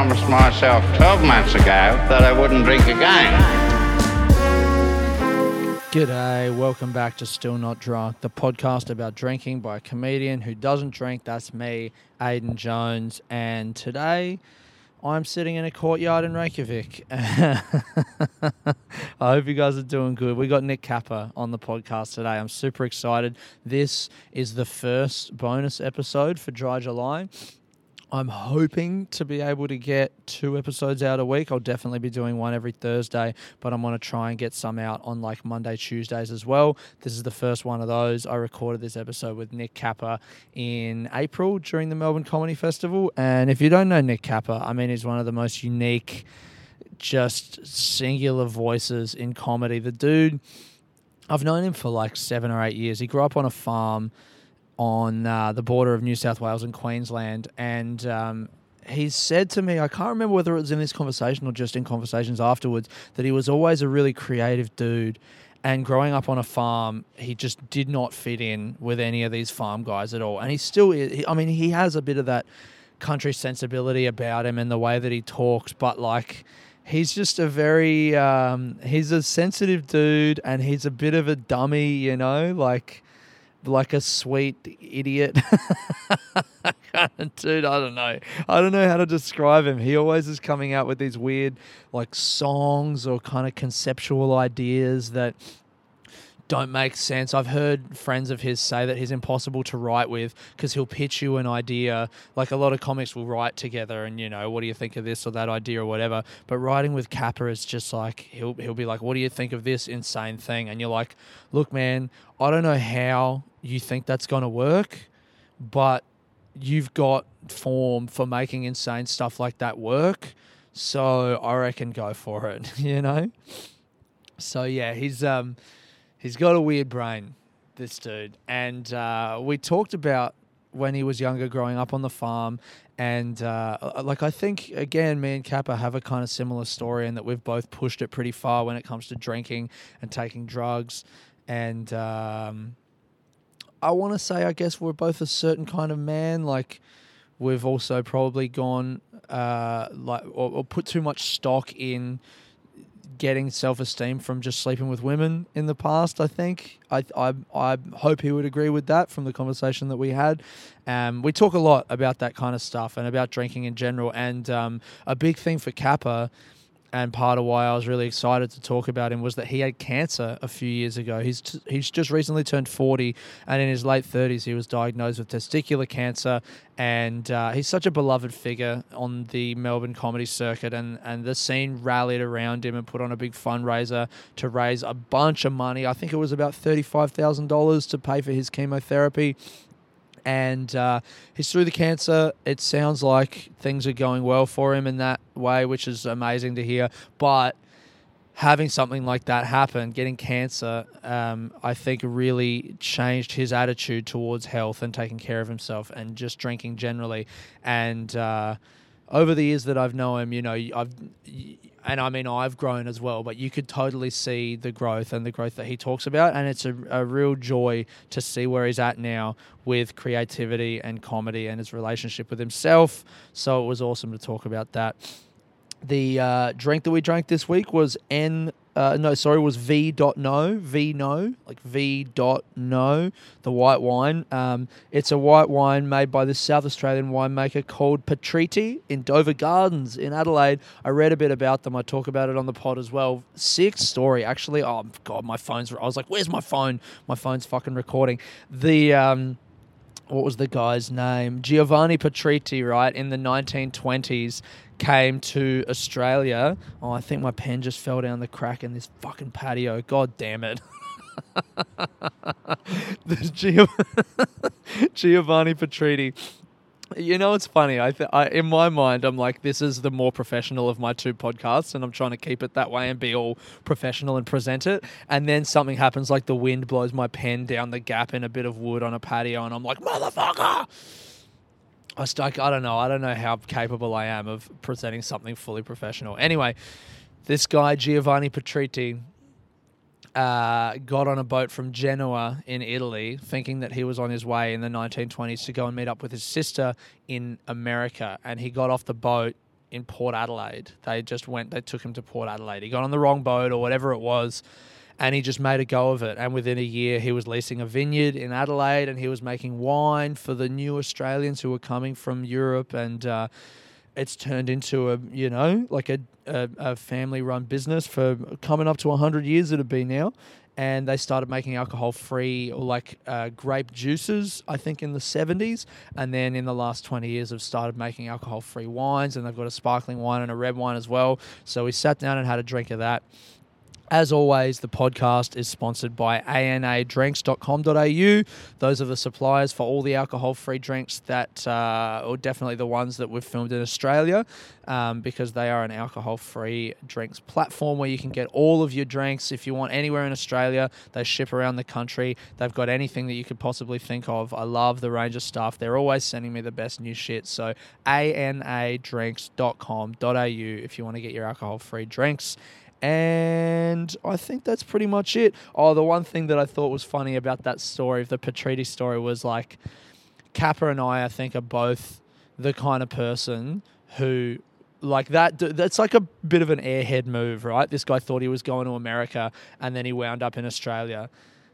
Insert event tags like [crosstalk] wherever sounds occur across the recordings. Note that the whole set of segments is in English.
promised myself 12 months ago that I wouldn't drink again. G'day, welcome back to Still Not Drunk, the podcast about drinking by a comedian who doesn't drink. That's me, Aidan Jones. And today I'm sitting in a courtyard in Reykjavik. [laughs] I hope you guys are doing good. We got Nick Capper on the podcast today. I'm super excited. This is the first bonus episode for Dry July. I'm hoping to be able to get two episodes out a week. I'll definitely be doing one every Thursday, but I'm going to try and get some out on like Monday, Tuesdays as well. This is the first one of those. I recorded this episode with Nick Capper in April during the Melbourne Comedy Festival. And if you don't know Nick Capper, I mean, he's one of the most unique, just singular voices in comedy. The dude, I've known him for like seven or eight years. He grew up on a farm on uh, the border of New South Wales and Queensland, and um, he said to me, I can't remember whether it was in this conversation or just in conversations afterwards, that he was always a really creative dude. And growing up on a farm, he just did not fit in with any of these farm guys at all. And he still, he, I mean, he has a bit of that country sensibility about him and the way that he talks, but like, he's just a very, um, he's a sensitive dude and he's a bit of a dummy, you know, like like a sweet idiot. [laughs] Dude, I don't know. I don't know how to describe him. He always is coming out with these weird, like, songs or kind of conceptual ideas that don't make sense. I've heard friends of his say that he's impossible to write with because he'll pitch you an idea. Like a lot of comics will write together, and you know, what do you think of this or that idea or whatever. But writing with Capper is just like he'll he'll be like, "What do you think of this insane thing?" And you're like, "Look, man, I don't know how you think that's going to work, but you've got form for making insane stuff like that work." So I reckon go for it, [laughs] you know. So yeah, he's um He's got a weird brain, this dude. And uh, we talked about when he was younger, growing up on the farm. And uh, uh, like, I think, again, me and Capper have a kind of similar story in that we've both pushed it pretty far when it comes to drinking and taking drugs. And um, I want to say, I guess, we're both a certain kind of man. Like, we've also probably gone, uh, like, or, or put too much stock in getting self esteem from just sleeping with women in the past. I think I, I I hope he would agree with that from the conversation that we had. Um, we talk a lot about that kind of stuff and about drinking in general. And um, a big thing for Capper and part of why I was really excited to talk about him was that he had cancer a few years ago. He's t- he's just recently turned 40, and in his late 30s, he was diagnosed with testicular cancer. And uh, he's such a beloved figure on the Melbourne comedy circuit, and, and the scene rallied around him and put on a big fundraiser to raise a bunch of money. I think it was about $35,000 to pay for his chemotherapy and uh, he's through the cancer. It sounds like things are going well for him in that way, which is amazing to hear. But having something like that happen, getting cancer, um, I think really changed his attitude towards health and taking care of himself and just drinking generally. And uh, over the years that I've known him, you know, I've and I mean I've grown as well, but you could totally see the growth and the growth that he talks about, and it's a, a real joy to see where he's at now with creativity and comedy and his relationship with himself. So it was awesome to talk about that. The uh, drink that we drank this week was N uh, no, sorry, was V dot no, V no, like V dot no, the white wine. Um, it's a white wine made by the South Australian winemaker called Patriti in Dover Gardens in Adelaide. I read a bit about them. I talk about it on the pod as well. Sick story, actually. Oh god, my phone's. I was like, where's my phone? My phone's fucking recording. The um, what was the guy's name? Giovanni Patriti, right, in the 1920s, came to Australia. Oh, I think my pen just fell down the crack in this fucking patio. God damn it. [laughs] [laughs] Giovanni Patriti you know, it's funny. I, th- I, in my mind, I'm like, this is the more professional of my two podcasts, and I'm trying to keep it that way and be all professional and present it. And then something happens, like the wind blows my pen down the gap in a bit of wood on a patio, and I'm like, motherfucker. I stuck. I don't know. I don't know how capable I am of presenting something fully professional. Anyway, this guy Giovanni Patriti uh, got on a boat from Genoa in Italy, thinking that he was on his way in the 1920s to go and meet up with his sister in America. And he got off the boat in Port Adelaide. They just went. They took him to Port Adelaide. He got on the wrong boat or whatever it was. And he just made a go of it. And within a year, he was leasing a vineyard in Adelaide and he was making wine for the new Australians who were coming from Europe. And uh, it's turned into a you know like a, a, a family run business for coming up to 100 years it'd be now and they started making alcohol free or like uh, grape juices i think in the 70s and then in the last 20 years have started making alcohol free wines and they've got a sparkling wine and a red wine as well so we sat down and had a drink of that as always, the podcast is sponsored by anadrinks.com.au. Those are the suppliers for all the alcohol free drinks that, uh, or definitely the ones that we've filmed in Australia, um, because they are an alcohol free drinks platform where you can get all of your drinks. If you want anywhere in Australia, they ship around the country. They've got anything that you could possibly think of. I love the range of stuff. They're always sending me the best new shit. So, anadrinks.com.au if you want to get your alcohol free drinks. And I think that's pretty much it. Oh, the one thing that I thought was funny about that story, the Patriti story, was like Capper and I, I think, are both the kind of person who like that that's like a bit of an airhead move right? This guy thought he was going to america and then he wound up in australia.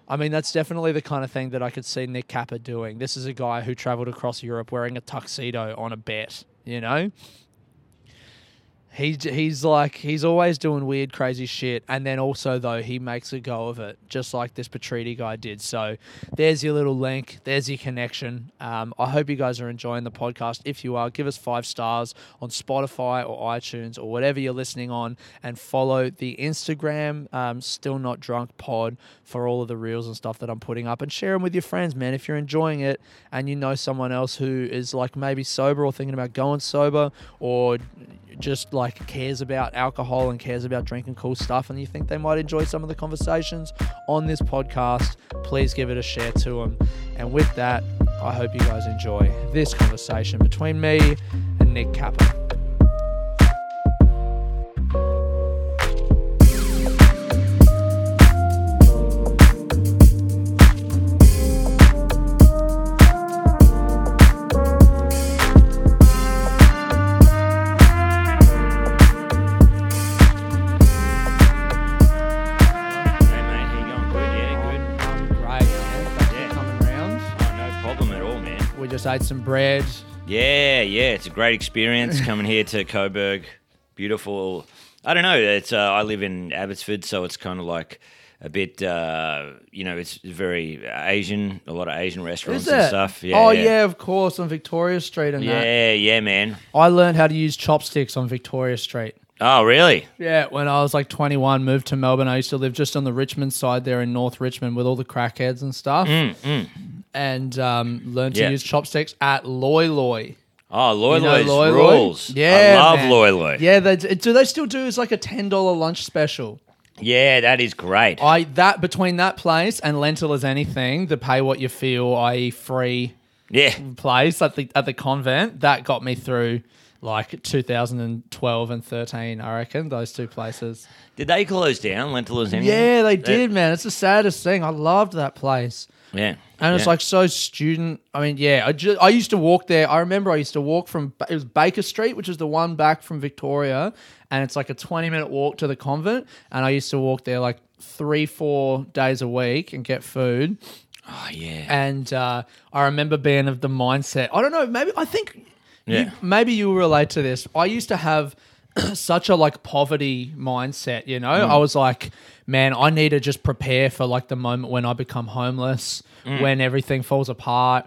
I mean that's definitely the kind of thing that i could see nick capper doing. This is a guy who traveled across europe wearing a tuxedo on a bet you know He's he's like he's always doing weird, crazy shit, and then also though he makes a go of it, just like this Patriti guy did. So there's your little link. There's your connection. Um, I hope you guys are enjoying the podcast. If you are, give us five stars on Spotify or iTunes or whatever you're listening on, and follow the Instagram um, Still Not Drunk Pod for all of the reels and stuff that I'm putting up, and share them with your friends, man. If you're enjoying it and you know someone else who is like maybe sober or thinking about going sober or just like cares about alcohol and cares about drinking cool stuff and you think they might enjoy some of the conversations on this podcast, please give it a share to them. And with that, I hope you guys enjoy this conversation between me and Nick Capper. Some bread. Yeah, yeah, it's a great experience [laughs] coming here to Coburg. Beautiful. I don't know. It's uh, I live in Abbotsford, so it's kind of like a bit. Uh, you know, it's very Asian. A lot of Asian restaurants and stuff. Yeah, oh yeah, yeah, of course, on Victoria Street and that. yeah, yeah, man. I learned how to use chopsticks on Victoria Street. Oh, really? Yeah, when I was like 21, moved to Melbourne. I used to live just on the Richmond side there in North Richmond with all the crackheads and stuff. And um, learned to Yeah. use chopsticks at Loy Loy. Oh, Loy You know Loy's Loy Loy? rules. Yeah, I love man. Loy Loy. Yeah, they, do they still do? It's like a ten dollar lunch special. Yeah, that is great. I that between that place and Lentil as anything, the pay what you feel, i.e. free yeah, place at the at the convent, that got me through like 2012 and 13. I reckon those two places. did they close down Lentils anyway? Yeah, they did, man. It's the saddest thing. I loved that place. Yeah, And it's yeah. like so student. I mean, yeah, I, ju- I used to walk there. I remember I used to walk from, it was Baker Street, which is the one back from Victoria. And it's like a 20 minute walk to the convent. And I used to walk there like three, four days a week and get food. oh yeah. And uh, I remember being of the mindset. I don't know. Maybe I think. Yeah. You, maybe you relate to this. I used to have [clears throat] such a like poverty mindset. You know, Mm. I was like, man, I need to just prepare for like the moment when I become homeless, Mm. when everything falls apart.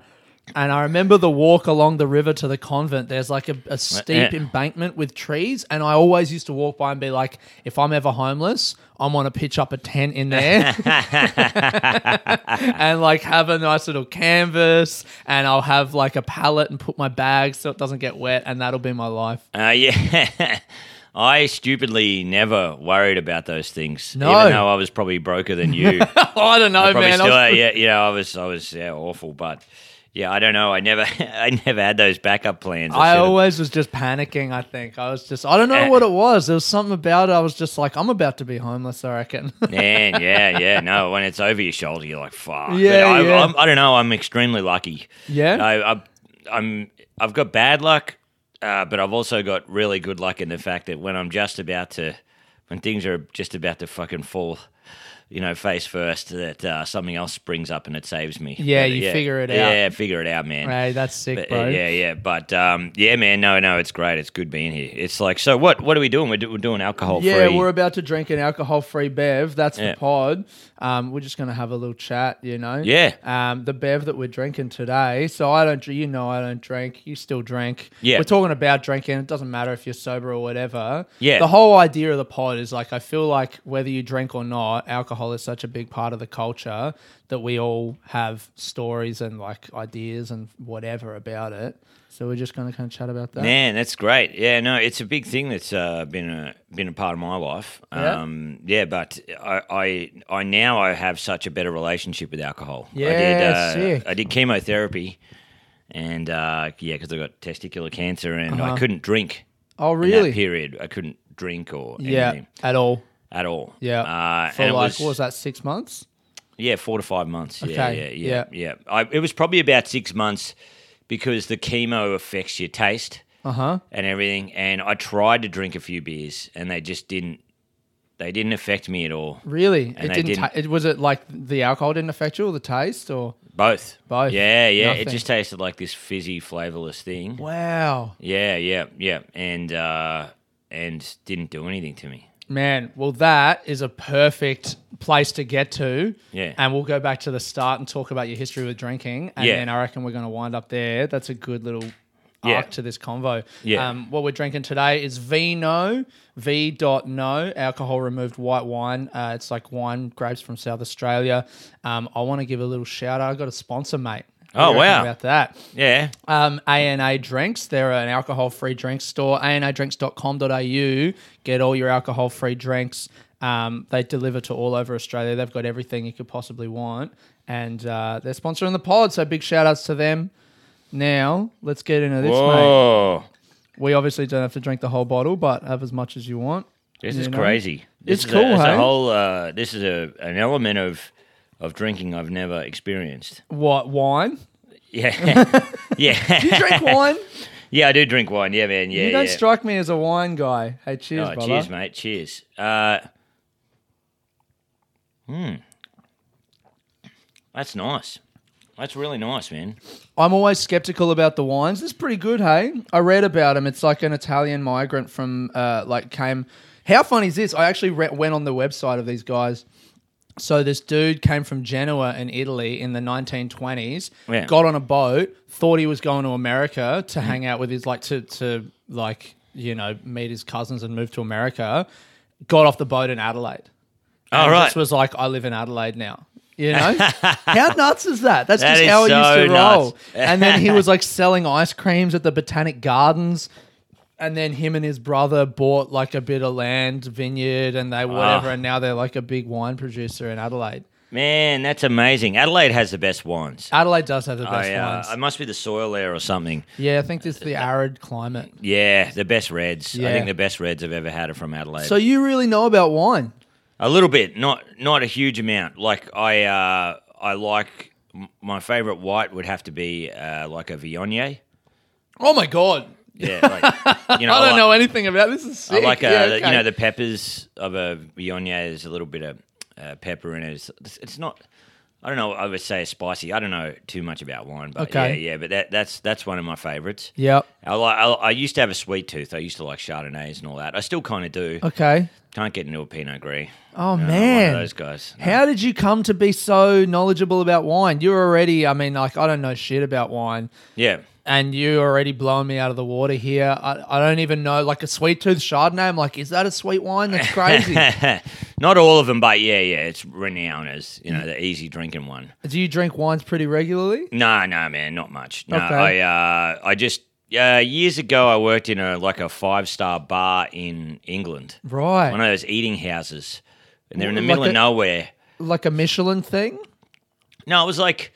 And I remember the walk along the river to the convent. There's like a, a steep embankment with trees, and I always used to walk by and be like, if I'm ever homeless, I'm gonna pitch up a tent in there [laughs] and like have a nice little canvas, and I'll have like a pallet and put my bag so it doesn't get wet, and that'll be my life. Uh, yeah. [laughs] I stupidly never worried about those things. No. Even though I was probably broker than you. [laughs] I don't know, probably man. I was- uh, yeah, you know, I was, I was, yeah, awful. But yeah, I don't know. I never, [laughs] I never had those backup plans. I should've- always was just panicking. I think I was just I don't know Eh. what it was. There was something about it. I was just like, I'm about to be homeless. I reckon. [laughs] Man, yeah, yeah. No, when it's over your shoulder, you're like, fuck. Yeah, I, yeah. I'm, I don't know. I'm extremely lucky. Yeah? I, I, I'm. I've got bad luck uh, but I've also got really good luck in the fact that when I'm just about to, when things are just about to fucking fall, you know, face first, that uh, something else springs up and it saves me. Yeah, But, you figure it out. Yeah, figure it out, man. Hey, that's sick, But, bro. uh, yeah, yeah, but um, yeah, man, no, no, it's great. It's good being here. It's like, so what? What are we doing? We're, do, we're doing alcohol free. Yeah, free. we're about to drink an alcohol-free bev. That's Yeah. the pod. Um, we're just gonna have a little chat, you know. Yeah. Um, the bev that we're drinking today. So I don't, you know, I don't drink. You still drink. Yeah. We're talking about drinking. It doesn't matter if you're sober or whatever. Yeah. The whole idea of the pod is like I feel like whether you drink or not, alcohol is such a big part of the culture that we all have stories and like ideas and whatever about it. So we're just gonna kind of chat about that. Man, that's great. Yeah, no, it's a big thing that's uh, been a been a part of my life. Yeah? Um, yeah, but I, I I now I have such a better relationship with alcohol. I Yeah, did, uh. I did chemotherapy, and uh, yeah, because I got testicular cancer, and I couldn't drink. Oh, Uh-huh. really? period, I couldn't drink or Yeah. anything At all. at all. Yeah. uh, For and it like was, what was that? Six months. yeah, four to five months. Yeah, Okay, yeah, yeah, yeah. I, it was probably about six months because the chemo affects your taste Uh huh. and everything. And I tried to drink a few beers, and they just didn't. They didn't affect me at all. Really? And it didn't. Didn't- it, was it like the alcohol didn't affect you or the taste or? Both. Both. Yeah, yeah. Nothing. It just tasted like this fizzy, flavorless thing. Wow. Yeah, yeah, yeah. And uh, and didn't do anything to me. Man, well, that is a perfect place to get to. Yeah. And we'll go back to the start and talk about your history with drinking. And Yeah. then I reckon we're going to wind up there. That's a good little Yeah. arc to this convo. Yeah. Um, what we're drinking today is Vino, V dot no, alcohol removed white wine. Uh, it's like wine grapes from South Australia. Um, I want to give a little shout out. I got a sponsor, mate. Oh, wow. About that. Yeah. Um, ANA Drinks. They're an alcohol free drinks store. ANAdrinks.com.au. Get all your alcohol free drinks. Um, they deliver to all over Australia. They've got everything you could possibly want. And uh, they're sponsoring the pod. So big shout outs to them. Now, let's get into this, mate. We obviously don't have to drink the whole bottle, but have as much as you want. This You is know? crazy. This It's is cool, A, it's hey? a whole. Uh, this is a an element of of drinking I've never experienced. What, wine? Yeah, [laughs] [laughs] yeah. Do you drink wine? yeah, I do drink wine. Yeah, man. Yeah, you don't yeah. strike me as a wine guy. Hey, cheers, Oh, brother. cheers, mate. Cheers. Uh, hmm. That's nice. That's really nice, man. I'm always skeptical about the wines. It's pretty good, hey. I read about him. It's like an Italian migrant from uh, like came. How funny is this? I actually re- went on the website of these guys. So this dude came from Genoa in Italy in the 1920s. Yeah. Got on a boat, thought he was going to America to hang out with his like to to like you know meet his cousins and move to America. Got off the boat in Adelaide. All and right. just was like, I live in Adelaide now. You know, how [laughs] nuts is that? That's That just is how it used to roll. nuts. and then he [laughs] was like selling ice creams at the Botanic Gardens. And then him and his brother bought like a bit of land, vineyard, and they whatever. Ah. And now they're like a big wine producer in Adelaide. Man, that's amazing. Adelaide has the best wines. Adelaide does have the best I, uh, wines. it must be the soil there or something. yeah, I think this is the arid climate. Yeah, the best reds. Yeah. I think the best reds I've ever had are from Adelaide. So you really know about wine? A little bit, not not a huge amount. Like I, uh, I like my favorite white would have to be uh, like a Viognier. Oh my god! Yeah, [laughs] like, you know, I don't like, know anything about this. Is I like uh, Yeah, okay. you know the peppers of a Viognier. There's a little bit of uh, pepper in it. It's, it's not. I don't know. I would say spicy. I don't know too much about wine, but Okay. yeah, yeah. But that that's that's one of my favorites. Yep. I, like, I, I used to have a sweet tooth. I used to like Chardonnays and all that. I still kind of do. Okay. Can't get into a Pinot Gris. Oh No, man, those guys. No. How did you come to be so knowledgeable about wine? You're already, I mean, like, I don't know shit about wine. Yeah. And you already blowing me out of the water here. I, I don't even know, like a sweet tooth Chardonnay. I'm like, is that a sweet wine? That's crazy. [laughs] Not all of them, but yeah, yeah. It's renowned as you know the easy drinking one. Do you drink wines pretty regularly? No, no, man, not much. No, Okay. I uh, I just uh, years ago I worked in a like a five star bar in England, Right. one of those eating houses, and they're in the Like middle a- of nowhere. like a Michelin thing? No, it was like.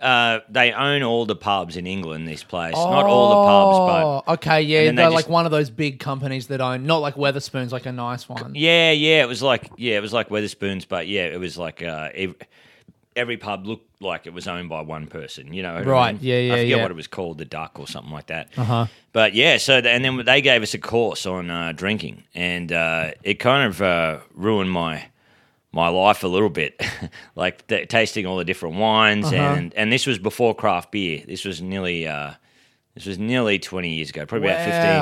Uh, they own all the pubs in England. This place, not all the pubs, but okay, yeah. They're just- like one of those big companies that own, not like Wetherspoons, like a nice one. yeah, yeah, it was like yeah, it was like Wetherspoons, but yeah, it was like uh, every pub looked like it was owned by one person. You know, what I Right, mean? yeah, yeah, I forget yeah. what it was called, the Duck or something like that. Uh huh. But yeah, so th- and then they gave us a course on uh, drinking, and uh, it kind of uh, ruined my my life a little bit, [laughs] like t- tasting all the different wines, Uh-huh. and and this was before craft beer. This was nearly uh, this was nearly twenty years ago, probably Wow.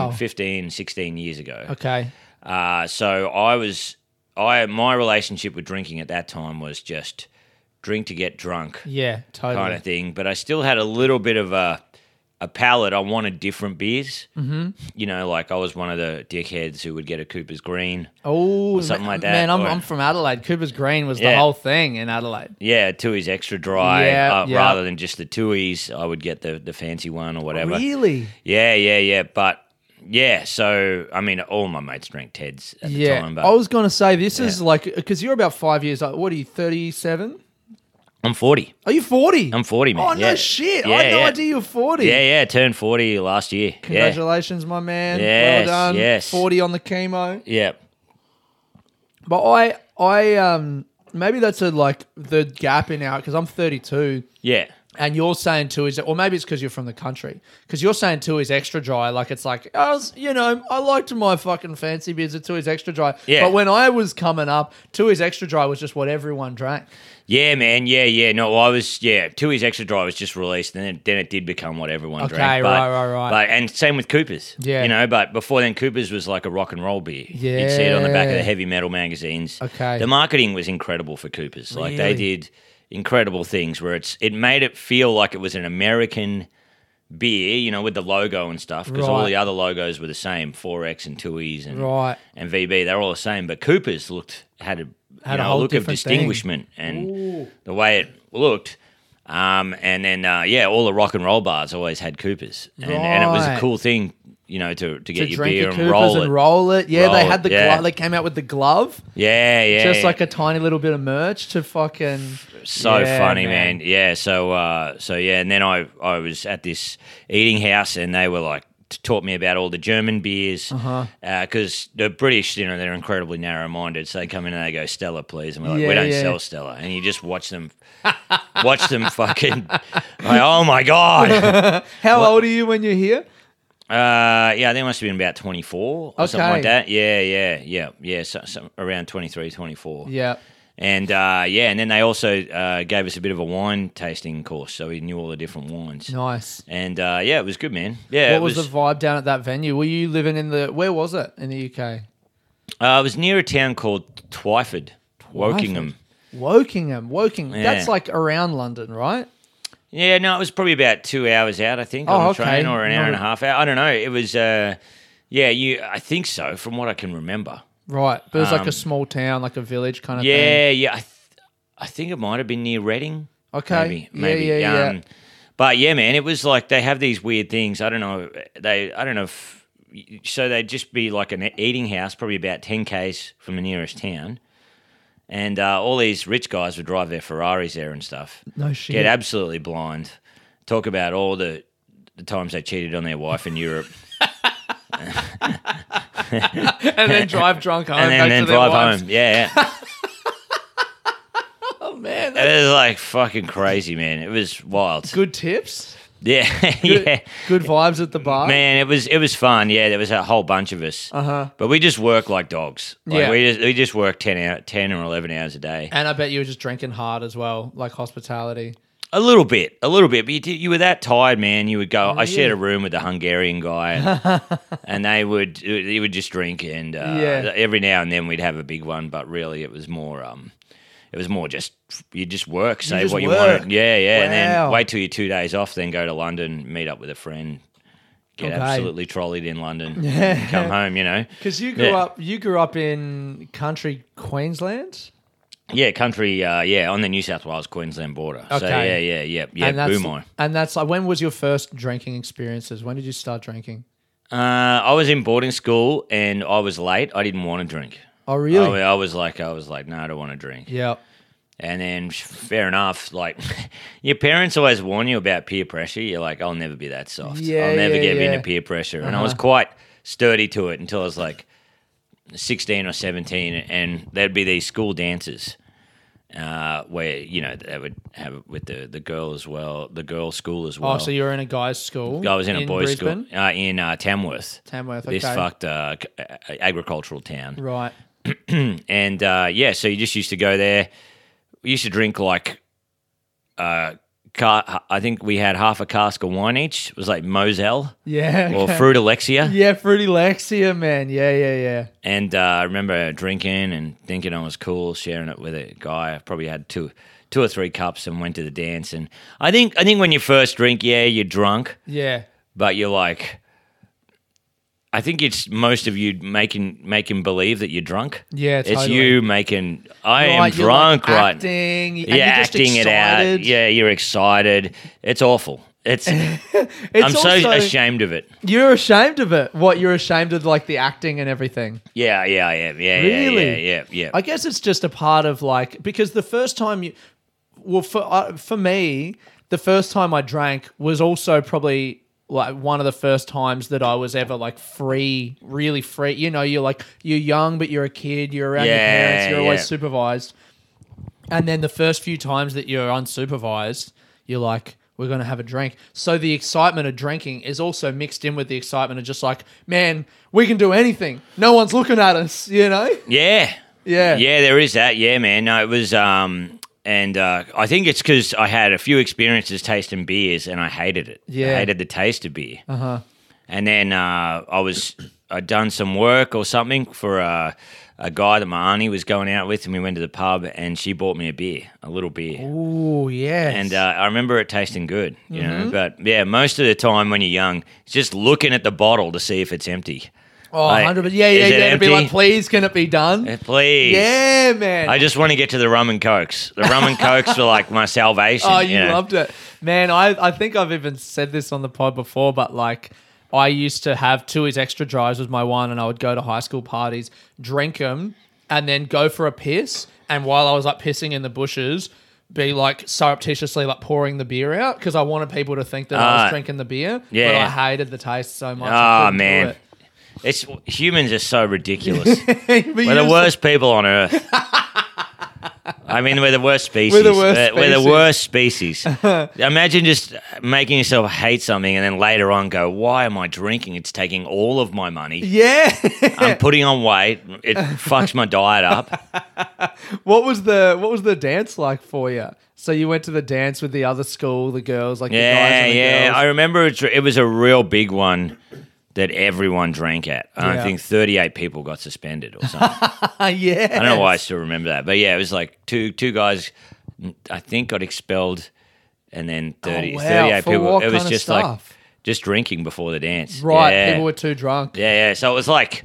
about 15, 15, 16 years ago. Okay. Uh, so I was I my relationship with drinking at that time was just drink to get drunk Yeah. Totally. kind of thing. But I still had a little bit of a a palate. I wanted different beers. Mm-hmm. You know, like I was one of the dickheads who would get a Cooper's Green. Oh, something like that, Man, I'm, or- I'm from Adelaide. Cooper's Green was the whole thing in Adelaide. Yeah, Toohey's extra dry. Yeah, uh, yeah. Rather than just the Toohey's, I would get the the fancy one or whatever. Really? Yeah, yeah, yeah. But yeah, so I mean, all my mates drank Teds at the Yeah. time. But I was going to say this is like because you're about five years old. What are you? Thirty-seven? I'm 40. Are you forty? I'm 40, man. Oh no yeah. shit! I Yeah, had no yeah. idea you were forty. Yeah, yeah. Turned 40 last year. Congratulations, my man. Yes, well done. yes. Forty on the chemo. Yeah. But I, I um, maybe that's a like the gap in our because I'm 32. Yeah. And you're saying Toohey's, that, or maybe it's because you're from the country. Because you're saying Toohey's extra dry. Like it's like, oh, I was, you know, I liked my fucking fancy beers. Toohey's extra dry. Yeah. But when I was coming up, Toohey's extra dry was just what everyone drank. Yeah, man. Yeah, yeah. No, I was. Yeah, Toohey's extra dry was just released, and then, then it did become what everyone Okay, drank. But, right, right, right. But and same with Coopers. Yeah. you know. But before then, Coopers was like a rock and roll beer. Yeah, you'd see it on the back of the heavy metal magazines. Okay. the marketing was incredible for Coopers. Like they did incredible things where it's it made it feel like it was an American beer. You know, with the logo and stuff because all the other logos were the same. 4X and 2Es and Right. and VB, they're all the same. But Cooper's looked had a Had you a know, whole look of different thing. distinguishment and the way it looked. Um, and then uh, yeah, all the rock and roll bars always had Coopers, and, and it was a cool thing, you know, to, to get To your drink beer your and Coopers roll and it. roll it. Yeah, Roll they it, had the yeah. glove. They came out with the glove. Yeah, yeah, Just like a tiny little bit of merch to fucking. so Yeah, funny, man. Yeah, so uh, so yeah, and then I I was at this eating house, and they were like t- taught me about all the German beers Uh-huh. because the British, you know, they're incredibly narrow-minded. So they come in and they go Stella, please, and we're like, Yeah, we don't yeah. sell Stella, and you just watch them, watch them fucking, [laughs] like, oh my god. [laughs] How old are you when you're here? Uh, yeah, I think I must have been about 24 or something like that. Yeah, yeah, yeah, yeah. So, so around 23, 24. Yeah. And uh, yeah, and then they also uh, gave us a bit of a wine tasting course, so we knew all the different wines. Nice. And uh, yeah, it was good, man. Yeah, What was, was. the vibe down at that venue? Were you living in the? Where was it in the UK? uh, it was near a town called Twyford, Wokingham. Wokingham. Wokingham. Yeah. That's like around London, right? Yeah, no, it was probably about two hours out, I think, Oh, on the okay. train, or an hour and a half out. I don't know. It was, uh, yeah, you. I think so, from what I can remember. Right. But it was like Um, a small town, like a village kind of thing. Yeah, yeah. I, th- I think it might have been near Reading. Okay. Maybe, Yeah, maybe. yeah, yeah. Um, but yeah, man, it was like they have these weird things. I don't know. They, I don't know if. So they'd just be like an eating house, probably about ten k's from the nearest town, and uh, all these rich guys would drive their Ferraris there and stuff. No shit. Get absolutely blind. Talk about all the the times they cheated on their wife in Europe, [laughs] and then drive drunk home. and then, then to drive wives. home. Yeah, yeah. [laughs] Oh man, it was like fucking crazy, man. It was wild. good tips. Yeah, [laughs] Good, yeah. good vibes at the bar. Man, it was it was fun. Yeah, there was a whole bunch of us. Uh huh. But we just work like dogs. Like Yeah. we just we just work 10 hour, 10 or 11 hours a day. And I bet you were just drinking hard as well, like hospitality. A little bit, a little bit. But you, did- you were that tired, man. You would go. I shared a room with a Hungarian guy, and, [laughs] and they would he would just drink, and uh, Yeah. every now and then we'd have a big one. But really, it was more um, it was more just you just work, say just what you work. wanted. Yeah, yeah, and then wait till you're two days off, then go to London, meet up with a friend, get Okay. absolutely trolleyed in London, Yeah. and come home. You know. Because you grew Yeah. up, you grew up in country Queensland. Yeah, country. Uh, yeah, on the New South Wales Queensland border. So Okay. yeah, yeah, yeah, yeah. and that's Boomi. and that's like when was your first drinking experiences? When did you start drinking? Uh, I was in boarding school and I was late. I didn't want to drink. Oh really? I, I was like, I was like, no, I don't want to drink. yeah. And then, fair enough. Like, [laughs] your parents always warn you about peer pressure. You're like, I'll never be that soft. Yeah, I'll never yeah, give yeah. into peer pressure. And I was Uh-huh. quite sturdy to it until I was like 16 or 17. And there'd be these school dances. uh, where you know they would have it with the the girl as well, the girl school as well. Oh, so you were in a guy's school? I was in, a boys' Brisbane? school uh, in uh, Tamworth. Tamworth, This fucked uh, agricultural town, Right. [clears throat] and uh, yeah, so you just used to go there. We used to drink like, uh, car, I think we had half a cask of wine each. It was like Moselle Yeah. or. Fruity Lexia. Yeah, Fruity Lexia, man. Yeah, yeah, yeah. And uh, I remember drinking and thinking I was cool, sharing it with a guy. I probably had two, two or three cups and went to the dance. And I think, I think when you first drink, yeah, you're drunk, Yeah. but you're like, I think it's most of you making making believe that you're drunk. Yeah, it's you making. I am you're, like, drunk, right? acting, you're acting it out. Yeah, you're excited. It's awful. It's. [laughs] It's I'm so ashamed of it. You're ashamed of it. What? You're ashamed of like the acting and everything. Yeah, yeah, yeah, yeah, Really? yeah, yeah, yeah, yeah. I guess it's just a part of like because the first time you, well, for uh, for me, the first time I drank was also probably like one of the first times that I was ever like free, really free. You know, you're like you're young, but you're a kid. You're around your parents. You're always yeah. supervised. And then the first few times that you're unsupervised, you're like, we're going to have a drink. So the excitement of drinking is also mixed in with the excitement of just like, man, we can do anything. No one's looking at us, you know? Yeah. Yeah. Yeah, there is that. Yeah, man. No, it was um and uh, I think it's because I had a few experiences tasting beers and I hated it. Yeah. I hated the taste of beer. Uh huh. And then uh, I was I'd done some work or something for a, a guy that my auntie was going out with, and we went to the pub, and she bought me a beer, a little beer. Oh, yes. And uh, I remember it tasting good, you Mm-hmm. know. But yeah, most of the time when you're young, it's just looking at the bottle to see if it's empty. Oh, like, 100 Yeah, yeah, is yeah. To be like, please, can it be done? Eh, Please. Yeah, man. I just want to get to the rum and cokes. The rum and cokes were like my salvation. Oh, you know? loved it, man. I, I think I've even said this on the pod before, but like I used to have Toohey's extra drives was my one, and I would go to high school parties, drink them, and then go for a piss. And while I was like pissing in the bushes, be like surreptitiously like pouring the beer out because I wanted people to think that I Ah, was drinking the beer. Yeah, but. I hated the taste so much. I do man. It. It's humans are so ridiculous. [laughs] We're the worst people on earth. I mean, we're the worst species. We're the worst We're the species. worst species. [laughs] Imagine just making yourself hate something and then later on go, "Why am I drinking? It's taking all of my money. Yeah. I'm putting on weight. It fucks my diet up." [laughs] what was the what was the dance like for you? So you went to the dance with the other school, the girls, like the guys Yeah, and the yeah. girls. I remember it was a real big one that everyone drank at. I Yeah. think 38 people got suspended or something. [laughs] yeah. I don't know why I still remember that, but yeah, it was like two two guys. I think got expelled, and then 30, Oh, wow. 38 For people. what it was kind of just like stuff? just drinking before the dance. Right, Yeah. people were too drunk. yeah, yeah. So it was like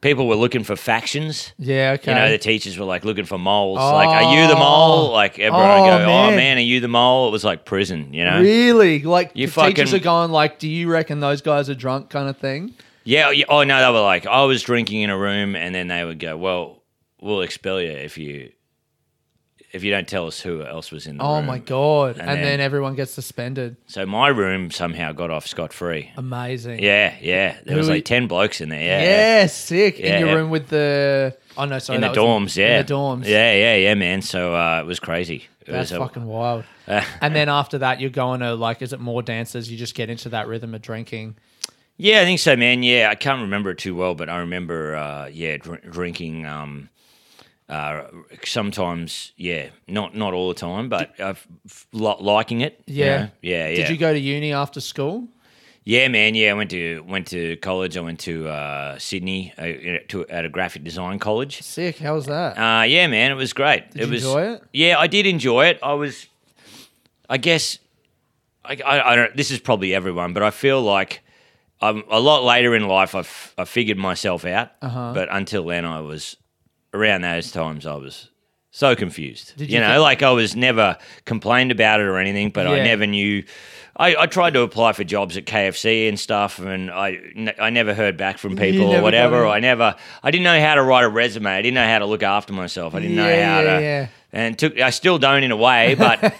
people were looking for factions. Yeah, okay. You know, the teachers were like looking for moles. Oh. Like, are you the Oh. mole? Like everyone Oh, would go, oh, oh man. man, are you the mole? It was like prison. You know. really? Like You the teachers are going like, "Do you reckon those guys are drunk?" kind of thing. Yeah, yeah. Oh no, they were like, I was drinking in a room, and then they would go, "Well, we'll expel you if you if you don't tell us who else was in the Oh room." my god! And, then, everyone gets suspended. So my room somehow got off scot free. Amazing. Yeah, yeah. There was Who- like ten blokes in there. Yeah, Yeah, sick. Yeah, in your yeah. room with the oh no, sorry, in the that was dorms. yeah, in the dorms. Yeah, yeah, yeah, man. So uh, it was crazy. It That's was a- fucking wild. [laughs] Uh, and then after that, you're going to like, is it more dances? You just get into that rhythm of drinking. yeah, I think so, man. Yeah, I can't remember it too well, but I remember, uh, yeah, dr- drinking. Um, uh, sometimes, yeah, not not all the time, but f- li- liking it. you Yeah. know? yeah, yeah. Did you go to uni after school? Yeah, man. Yeah, I went to went to college. I went to uh, Sydney uh, to at a graphic design college. Sick. How was that? Uh, yeah, man, it was great. Did it you was, enjoy it? Yeah, I did enjoy it. I was, I guess, I, I, I don't. This is probably everyone, but I feel like I'm a lot later in life. I, f- I figured myself out, Uh-huh. but until then, I was around those times. I was so confused. Did you, you know, think- like I was never complained about it or anything, but Yeah. I never knew. I, I tried to apply for jobs at KFC and stuff, and I, n- I never heard back from people never or whatever. I never, I didn't know how to write a resume. I didn't know how to look after myself. I didn't know how yeah, to yeah. And took. I still don't in a way, but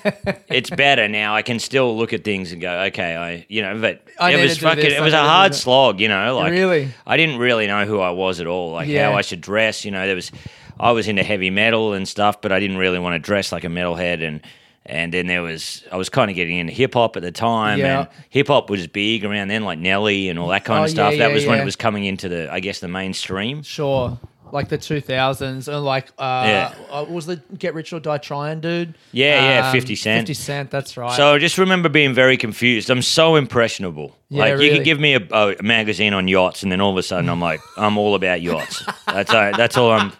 [laughs] it's better now. I can still look at things and go, okay, I, you know, but I it was fucking. this, it was need a hard slog, you know. Like Really? I didn't really know who I was at all, like Yeah. how I should dress. You know, there was. I was into heavy metal and stuff, but I didn't really want to dress like a metalhead and. And then there was, I was kind of getting into hip hop at the time, Yeah. and hip hop was big around then, like Nelly and all that kind Oh, of stuff. yeah, that was when it was coming into the, I guess, the mainstream. Sure. Like the 2000s and like uh, Yeah. uh was the Get Rich or Die Trying dude? Yeah, yeah, Um, 50 Cent. 50 Cent, that's right. So I just remember being very confused. I'm so impressionable. Yeah, like you really. could give me a, a magazine on yachts, and then all of a sudden I'm like, [laughs] I'm all about yachts. That's all, that's all I'm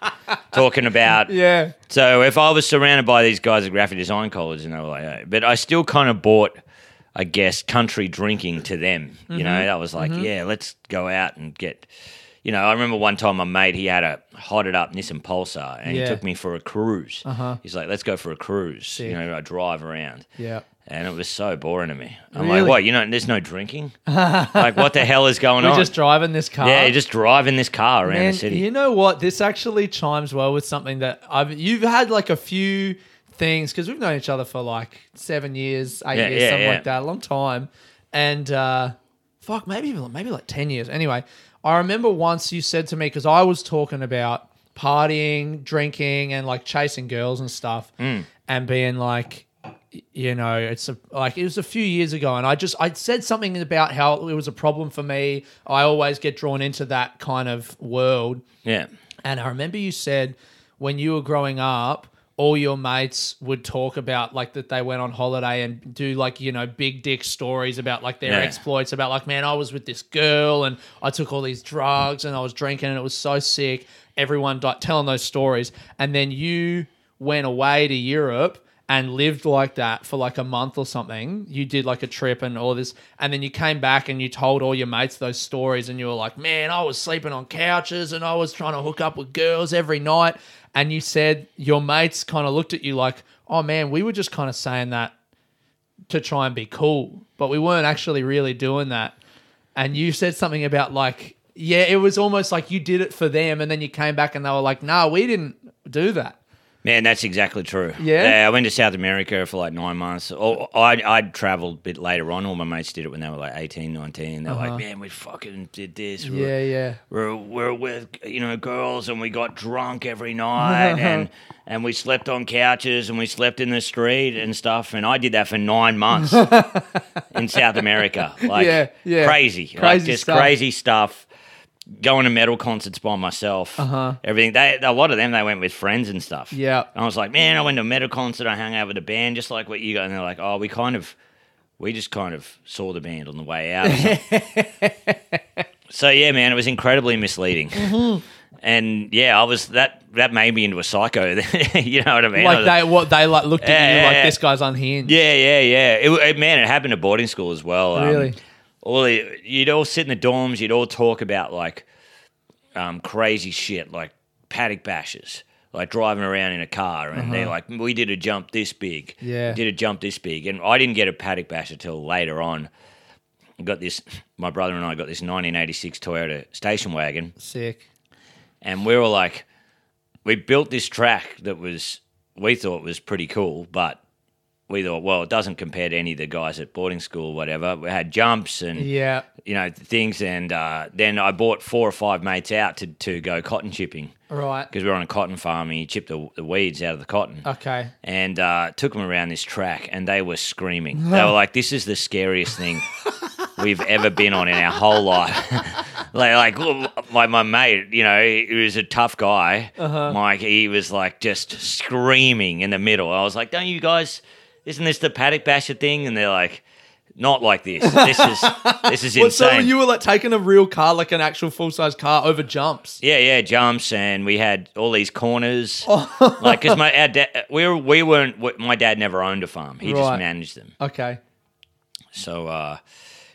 talking about. [laughs] yeah. So if I was surrounded by these guys at graphic design college, and they were like, hey, but I still kind of bought, I guess, country drinking to them. You Mm-hmm. know, I was like, yeah, let's go out and get. You know, I remember one time my mate he had a hotted up Nissan Pulsar, and Yeah. he took me for a cruise. Uh-huh. He's like, let's go for a cruise. Sick. You know, I drive around. Yeah. And it was so boring to me. I'm Really? like, what? You know, there's no drinking. like, what the hell is [laughs] going on?" We're on? just driving this car. yeah, you're just driving this car around Man, the city. you know what? This actually chimes well with something that I've. You've had like a few things because we've known each other for like seven years, eight Yeah, years, yeah, something like that, a long time, and uh, fuck, maybe even maybe like ten years. Anyway, I remember once you said to me because I was talking about partying, drinking, and like chasing girls and stuff, Mm. and being like. You know, it's a, like it was a few years ago, and I just I said something about how it was a problem for me. I always get drawn into that kind of world, yeah. and I remember you said when you were growing up, all your mates would talk about like that they went on holiday and do like, you know, big dick stories about like their Yeah. exploits, about like, man, I was with this girl and I took all these drugs and I was drinking and it was so sick. Everyone di- telling those stories. And then you went away to Europe and lived like that for like a month or something. You did like a trip and all this, and then you came back and you told all your mates those stories, and you were like, "Man, I was sleeping on couches and I was trying to hook up with girls every night." And you said your mates kind of looked at you like, "Oh man, we were just kind of saying that to try and be cool, but we weren't actually really doing that." And you said something about like, yeah, it was almost like you did it for them, and then you came back and they were like, "No, we didn't do that." Man, that's exactly true. Yeah? yeah, I went to South America for like nine months. Or I'd, I'd traveled a bit later on. All my mates did it when they were like 18, 19. They're like, man, we fucking did this. We're- Uh-huh. Yeah, yeah. We're, we're with, you know, girls and we got drunk every night [laughs] and, and we slept on couches and we slept in the street and stuff. And I did that for nine months [laughs] in South America. Like, Yeah, yeah. crazy. like, just stuff. crazy stuff. Going to metal concerts by myself. Uh-huh. Everything. They, a lot of them, they went with friends and stuff. Yeah. And I was like, man, I went to a metal concert. I hung out with a band, just like what you got. And they're like, oh, we kind of, we just kind of saw the band on the way out. [laughs] so yeah, man, it was incredibly misleading. Mm-hmm. And yeah, I was that. That made me into a psycho. [laughs] you know what I mean? Like they what they like looked at Yeah, you like yeah. this guy's unhinged. yeah, yeah, yeah. It, it- man, it happened at boarding school as well. Um, Really? All the, you'd all sit in the dorms. You'd all talk about like um, crazy shit, like paddock bashes, like driving around in a car, and they're like, "We did a jump this big. Uh-huh. Yeah. did a jump this big." And I didn't get a paddock bash until later on. I got this. My brother and I got this 1986 Toyota station wagon Sick. and we were like, we built this track that was we thought was pretty cool, but we thought, well, it doesn't compare to any of the guys at boarding school, or whatever. We had jumps and Yeah. you know things, and uh, then I bought four or five mates out to to go cotton chipping Right. because we were on a cotton farm and you chipped the, the weeds out of the cotton. Okay. And uh, took them around this track, and they were screaming. [laughs] They were like, "This is the scariest thing we've ever been on in our whole life." [laughs] like, like my my mate, you know, he was a tough guy. Mike, he was like just screaming in the middle. I was like, "Don't you guys? Isn't this the paddock basher thing?" And they're like, "Not like this. This is [laughs] this is insane. Well, so you were like taking a real car, like an actual full size car, over jumps. Yeah, yeah, jumps, and we had all these corners. [laughs] like, because my our dad, we were, we weren't. My dad never owned a farm; he just managed them. Okay. So, uh,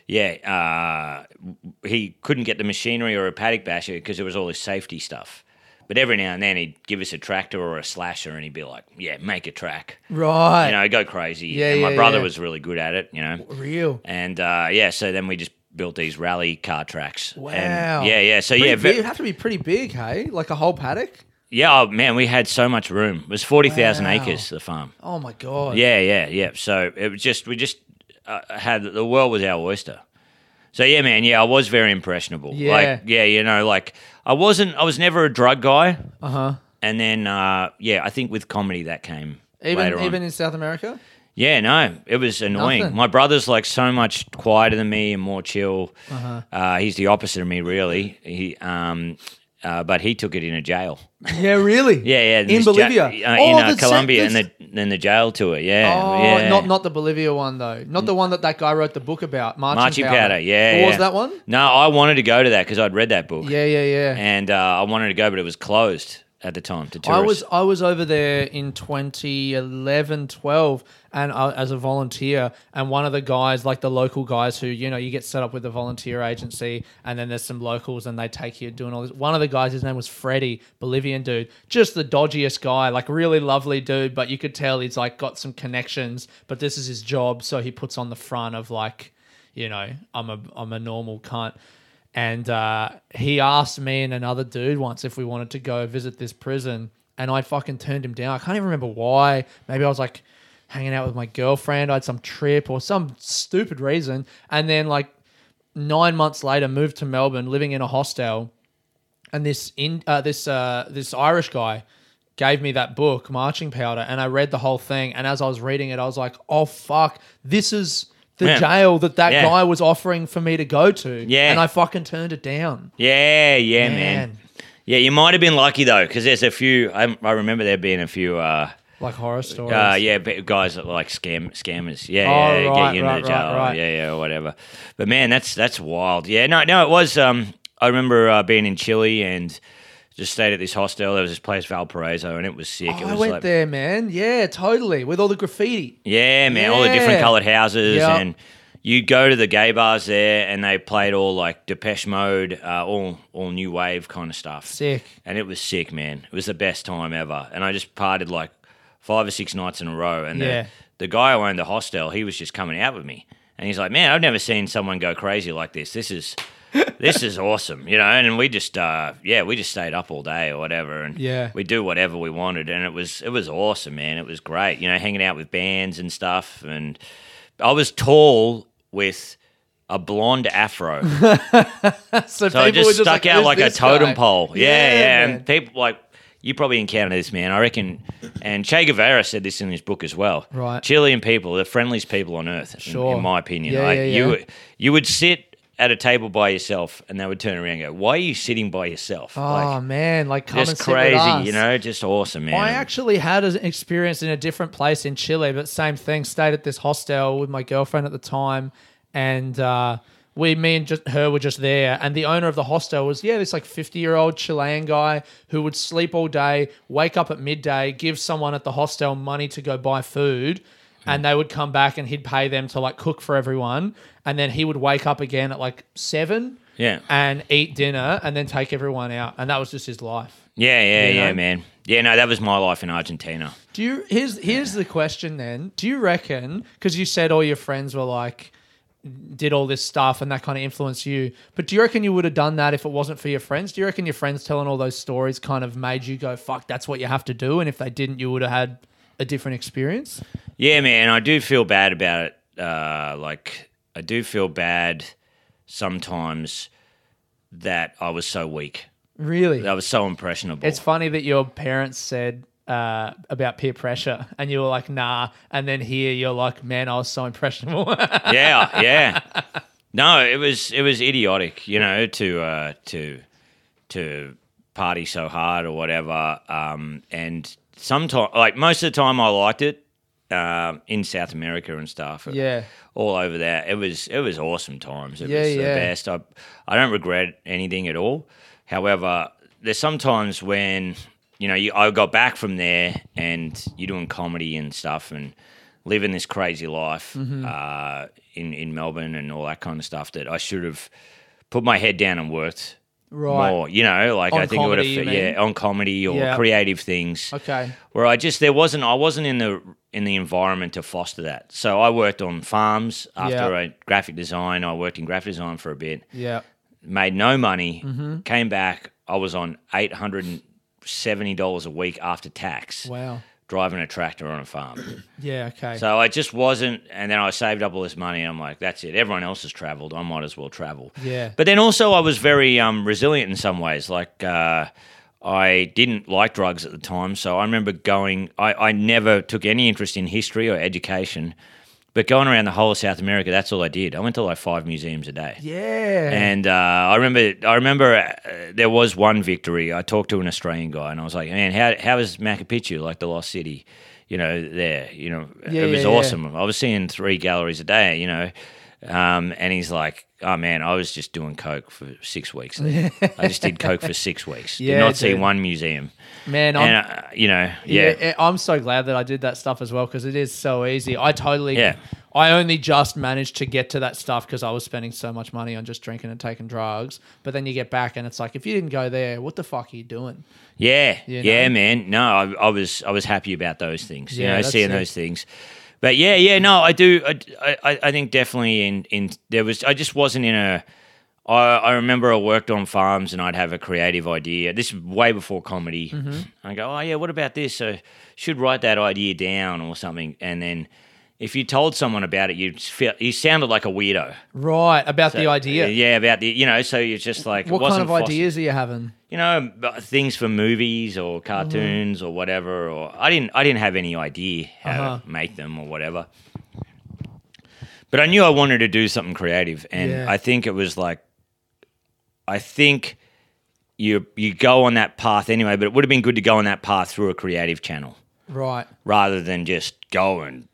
yeah, uh, he couldn't get the machinery or a paddock basher because it was all this safety stuff. But every now and then he'd give us a tractor or a slasher, and he'd be like, "Yeah, make a track." Right. You know, go crazy. Yeah, and my yeah, brother yeah. was really good at it. You know, real. and uh, yeah, so then we just built these rally car tracks. And- Wow. yeah, yeah. So Pretty yeah, big. It'd have to be pretty big, hey? Like a whole paddock. Yeah, oh, man, we had so much room. It was forty thousand Wow. acres. The farm. Oh my god. Yeah, yeah, yeah. So it was just we just uh, had the world was our oyster. So yeah, man. Yeah, I was very impressionable. Yeah. Like yeah, you know, like I wasn't. I was never a drug guy. Uh huh. And then uh, yeah, I think with comedy that came Even later on. even in South America. Yeah, no, it was annoying. Nothing. My brother's like so much quieter than me and more chill. Uh-huh. uh he's the opposite of me, really. He, um, uh, but he took it in a jail. Yeah, really. [laughs] Yeah, yeah. In this ja- Bolivia. uh, Oh, in uh, Colombia, and the in the jail tour. Yeah, Oh, yeah. not not the Bolivia one though. Not the one that that guy wrote the book about. Marching, Marching powder. powder. Yeah, What yeah. was that one? No, I wanted to go to that because I'd read that book. Yeah, yeah, yeah. and uh, I wanted to go, but it was closed at the time to tourists? I was I was over there in 2011, 12, and I, as a volunteer. And one of the guys, like the local guys, who you know you get set up with a volunteer agency, and then there's some locals, and they take you doing all this. One of the guys, his name was Freddie, Bolivian dude, just the dodgiest guy, like really lovely dude, but you could tell he's like got some connections. But this is his job, so he puts on the front of like, you know, I'm a I'm a normal cunt. And uh, he asked me and another dude once if we wanted to go visit this prison. And I fucking turned him down. I can't even remember why. Maybe I was like hanging out with my girlfriend. I had some trip or some stupid reason. And then, like, nine months later, moved to Melbourne, living in a hostel. And this in uh, this uh, this Irish guy gave me that book, Marching Powder, and I read the whole thing. And as I was reading it, I was like, "Oh fuck, this is the Yeah. jail that that Yeah. guy was offering for me to go to." Yeah. and I fucking turned it down. yeah, yeah, man. Man. Yeah, you might have been lucky though, because there's a few. I, I remember there being a few. Uh, Like horror stories. Uh, yeah, guys that like scam scammers. Yeah, Oh, yeah, right, get you into right, the jail. right. Yeah, yeah, whatever. But man, that's that's wild. Yeah, no, no, it was. Um, I remember uh, being in Chile and just stayed at this hostel. There was this place Valparaiso, and it was sick. Oh, it I was went like, there, man. Yeah, totally. With all the graffiti. Yeah, man, all the different coloured houses, Yep. and you'd go to the gay bars there, and they played all like Depeche Mode, uh, all all new wave kind of stuff. Sick. and it was sick, man. It was the best time ever, and I just partied like five or six nights in a row. And Yeah. the the guy who owned the hostel, he was just coming out with me, and he's like, "Man, I've never seen someone go crazy like this. This is." This is awesome, you know, and we just, uh, yeah, we just stayed up all day or whatever, and Yeah. we do whatever we wanted, and it was, it was awesome, man. It was great, you know, hanging out with bands and stuff, and I was tall with a blonde afro, [laughs] So, so I just stuck like, out like a totem guy?" pole. Yeah, yeah. man. And people like you probably encountered this, man. I reckon. And Che Guevara said this in his book as well. Right. Chilean people, the friendliest people on earth, in- Sure. in, my opinion. Yeah, like, yeah, You you would sit at a table by yourself, and they would turn around and go, "Why are you sitting by yourself?" Oh like, man, like come and just crazy, you know, just awesome, man. I actually had an experience in a different place in Chile, but same thing. Stayed at this hostel with my girlfriend at the time, and uh, we, me and just her were just there. And the owner of the hostel was, yeah, this like fifty-year-old Chilean guy who would sleep all day, wake up at midday, give someone at the hostel money to go buy food, and they would come back and he'd pay them to like cook for everyone, and then he would wake up again at like seven. Yeah. And eat dinner and then take everyone out. And that was just his life. yeah, yeah, yeah, man. Yeah, no, that was my life in Argentina. Do you here's here's the question then? Do you reckon because you said all your friends were like did all this stuff and that kind of influenced you, but do you reckon you would have done that if it wasn't for your friends? Do you reckon your friends telling all those stories kind of made you go fuck that's what you have to do and if they didn't you would have had a different experience? Yeah, man, I do feel bad about it. Uh, like, I do feel bad sometimes that I was so weak. Really? I was so impressionable. It's funny that your parents said uh, about peer pressure and you were like nah and then here you're like man I was so impressionable. [laughs] yeah, yeah. No, it was it was idiotic, you know, to uh, to to party so hard or whatever. Um, and sometimes, like most of the time, I liked it um, in South America and stuff. Yeah. all over there. It was it was awesome times. It Yeah, was the best. I I don't regret anything at all. However, there's sometimes when you know you, I got back from there and you're doing comedy and stuff and living this crazy life Mm-hmm. uh, in in Melbourne and all that kind of stuff that I should have put my head down and worked Right. more. You know, like On I think it would have yeah on comedy or Yeah. creative things okay. where I just there wasn't I wasn't in the in the environment to foster that. So I worked on farms after Yeah. I graphic design. I worked in graphic design for a bit. Yeah. Made no money. Mm-hmm. Came back. I was on eight hundred and seventy dollars a week after tax. Wow. Driving a tractor on a farm. [coughs] Yeah. Okay. So I just wasn't, and then I saved up all this money. And I'm like, that's it. Everyone else has traveled. I might as well travel. Yeah. But then also, I was very um, resilient in some ways. Like, uh, I didn't like drugs at the time. So I remember going, I, I never took any interest in history or education. But going around the whole of South America, that's all I did. I went to like five museums a day. yeah. And uh, I remember, I remember uh, there was one victory. I talked to an Australian guy, and I was like, "Man, how how is Machu Picchu, like the lost city? You know, there. You know, Yeah, it was yeah, yeah. awesome. I was seeing three galleries a day. You know, um, and he's like, "Oh man, I was just doing coke for six weeks. there. [laughs] I just did coke for six weeks. Yeah, did not see one museum. Man, I'm, And uh, you know, yeah, yeah. I'm so glad that I did that stuff as well because it is so easy. I totally. Yeah. I only just managed to get to that stuff because I was spending so much money on just drinking and taking drugs. But then you get back and it's like, if you didn't go there, what the fuck are you doing? Yeah, You yeah, man. No, I, I was I was happy about those things. You Yeah, know, seeing it. those things. But yeah, yeah, no, I do. I, I, I think definitely in in there was. I just wasn't in a. I, I remember I worked on farms and I'd have a creative idea. This is way before comedy. Mm-hmm. I go, oh yeah, what about this? I should write that idea down or something. And then if you told someone about it, you feel you sounded like a weirdo. Right. About the idea. yeah, about the you know. So you're just like, What kind of Foster- ideas are you having? you know things for movies or cartoons or whatever or i didn't i didn't have any idea how Uh-huh. to make them or whatever but i knew i wanted to do something creative and Yeah. i think it was like i think you you go on that path anyway but it would have been good to go on that path through a creative channel Right. rather than just go and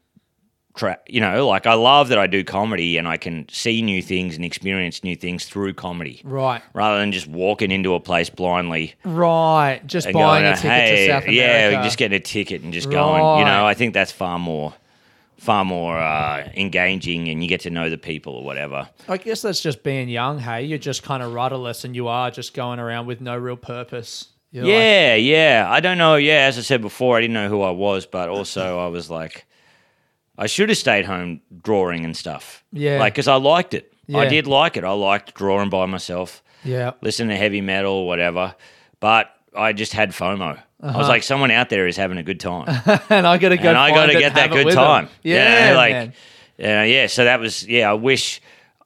tra- you know like i love that i do comedy and i can see new things and experience new things through comedy Right. rather than just walking into a place blindly Right. Just buying going, a ticket hey, to South America. yeah, just getting a ticket and just going. You know, I think that's far more, far more uh, engaging, and you get to know the people or whatever. I guess that's just being young, hey? You're just kind of rudderless and you are just going around with no real purpose. You're like, yeah, yeah. I don't know. Yeah, as I said before, I didn't know who I was, but also I was like, I should have stayed home drawing and stuff. Yeah. like because I liked it. I did like it. I liked drawing by myself. yeah. listen to heavy metal, whatever. But I just had FOMO. I Uh-huh. was like, someone out there is having a good time. [laughs] and I got to go and I got to get that good time. Yeah, know, like, yeah, yeah. So that was, yeah. I wish,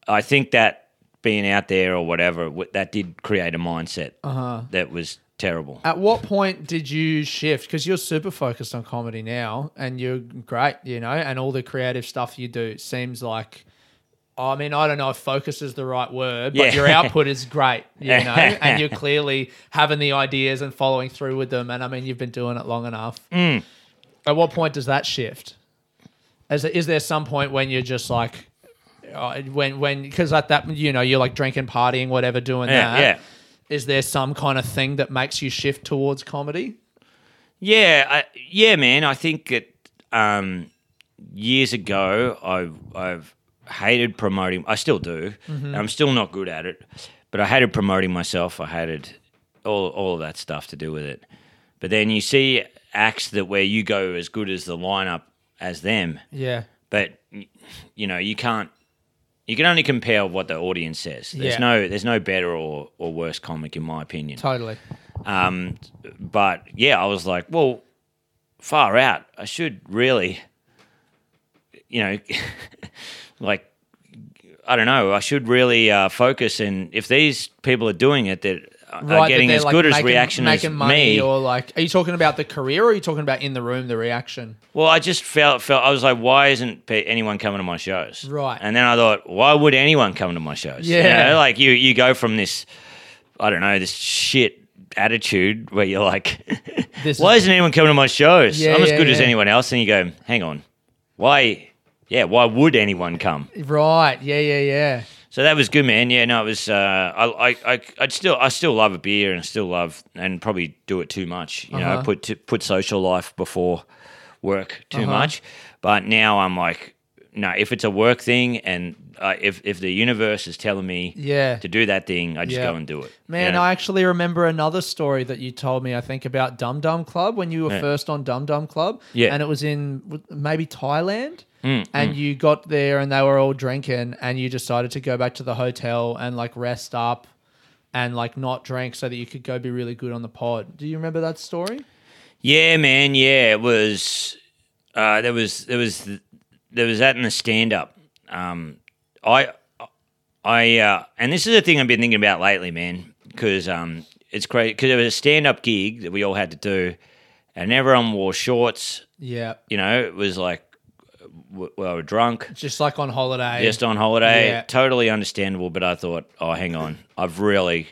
I think that being out there or whatever, that did create a mindset Uh-huh. that was terrible. At what point did you shift? Because you're super focused on comedy now, and you're great, you know, and all the creative stuff you do seems like. I mean, I don't know if focus is the right word, but Yeah. your output is great, you [laughs] know, and you're clearly having the ideas and following through with them. And I mean, you've been doing it long enough. Mm. At what point does that shift? Is, is there some point when you're just like, uh, when when because at that you know you're like drinking, partying, whatever, doing Yeah, that. yeah. Is there some kind of thing that makes you shift towards comedy? Yeah, I, yeah, man. I think it. Um, years ago, I've I've hated promoting. I still do. Mm-hmm. I'm still not good at it, but I hated promoting myself. I hated all all of that stuff to do with it. But then you see acts that where you go as good as the lineup as them, Yeah. but you know you can't. You can only compare what the audience says. There's Yeah. no there's no better or, or worse comic in my opinion. Totally. Um, but yeah, I was like, well, far out. I should really, you know, [laughs] like, I don't know. I should really uh, focus. And if these people are doing it that Uh, are that getting as like, good as making- reaction as money me, or like are you talking about the career or are you talking about in the room the reaction? well, I just felt felt I was like, why isn't anyone coming to my shows? Right. And then I thought, why would anyone come to my shows? You Yeah. know, like you you go from this, I don't know, this shit attitude where you're like, [laughs] why is- isn't anyone coming to my shows? Yeah, I'm as yeah, good as anyone else. And you go, hang on, why? Yeah, why would anyone come? Right. Yeah, yeah, yeah. So that was good, man. Yeah, no, it was. Uh, I, I, I'd still, I still love a beer, and still love, and probably do it too much. You know, Uh-huh. put t- put social life before work too Uh-huh. much. But now I'm like, no, if it's a work thing, and uh, if if the universe is telling me Yeah. to do that thing, I just Yeah. go and do it. Man, You know? I actually remember another story that you told me, I think, about Dum Dum Club when you were Yeah. first on Dum Dum Club. Yeah. Mm, And it was in maybe Thailand. and you got there and they were all drinking and you decided to go back to the hotel and like rest up and like not drink so that you could go be really good on the pod. Do you remember that story? Yeah, man. Yeah, it was. Uh, there was there was there was that in the stand up. Um, I I uh, and this is a thing I've been thinking about lately, man, because um, it's great because it was a stand up gig that we all had to do, and everyone wore shorts. Yeah, You know, it was like we were drunk, just like on holiday. just on holiday. Yeah. Totally understandable, but I thought, oh, hang on, I've really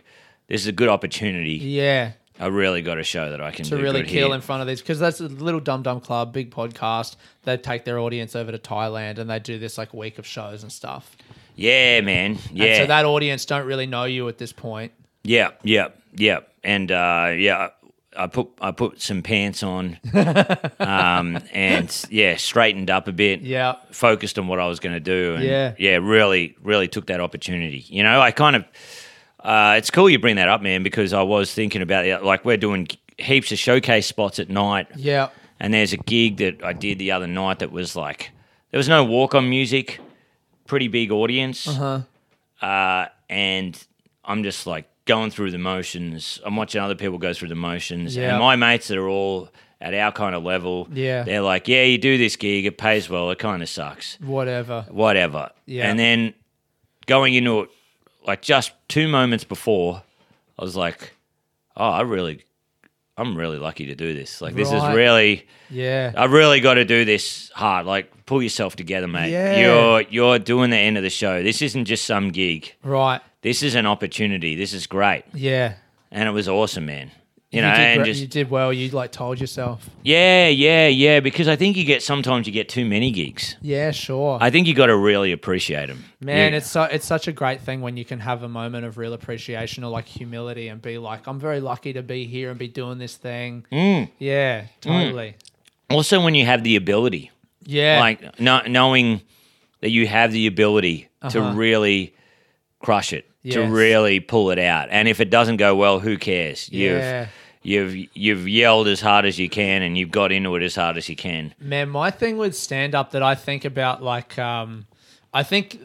this is a good opportunity. yeah, I really got to show that I can to really kill here. in front of these because that's a little dum dum club, big podcast. They take their audience over to Thailand and they do this like week of shows and stuff. Yeah, man. Yeah. And so that audience don't really know you at this point. Yeah, yeah, yeah, and uh, yeah, I put I put some pants on, [laughs] um, and yeah, straightened up a bit. Yeah. focused on what I was going to do, and Yeah. yeah, really, really took that opportunity. You know, I kind of, uh, it's cool you bring that up, man, because I was thinking about it. Like we're doing heaps of showcase spots at night, Yeah. and there's a gig that I did the other night that was like there was no walk on music, pretty big audience, Uh-huh. uh, and I'm just like going through the motions. I'm watching other people go through the motions, Yeah. and my mates that are all at our kind of level, Yeah. they're like, "Yeah, you do this gig, it pays well, it kind of sucks, Whatever. whatever." Yeah. And then going into it, like just two moments before, I was like, "Oh, I really." I'm really lucky to do this. Like, this is really, Yeah. I really got to do this hard. Like, pull yourself together, mate. Yeah. You're you're doing the end of the show. This isn't just some gig. Right. This is an opportunity. This is great, Yeah. and it was awesome, man. You You know, did, and just you did well. You like told yourself. yeah, yeah, yeah. Because I think you get sometimes you get too many gigs. Yeah, sure. I think you got to really appreciate them. Man, it's so it's such a great thing when you can have a moment of real appreciation or like humility and be like, I'm very lucky to be here and be doing this thing. Mm. Yeah, totally. also when you have the ability, Yeah, like no, knowing that you have the ability to Uh-huh. really crush it, to really pull it out. And if it doesn't go well, who cares? Yeah. You've you've you've yelled as hard as you can, and you've got into it as hard as you can. man. My thing with stand up that I think about, like, um, I think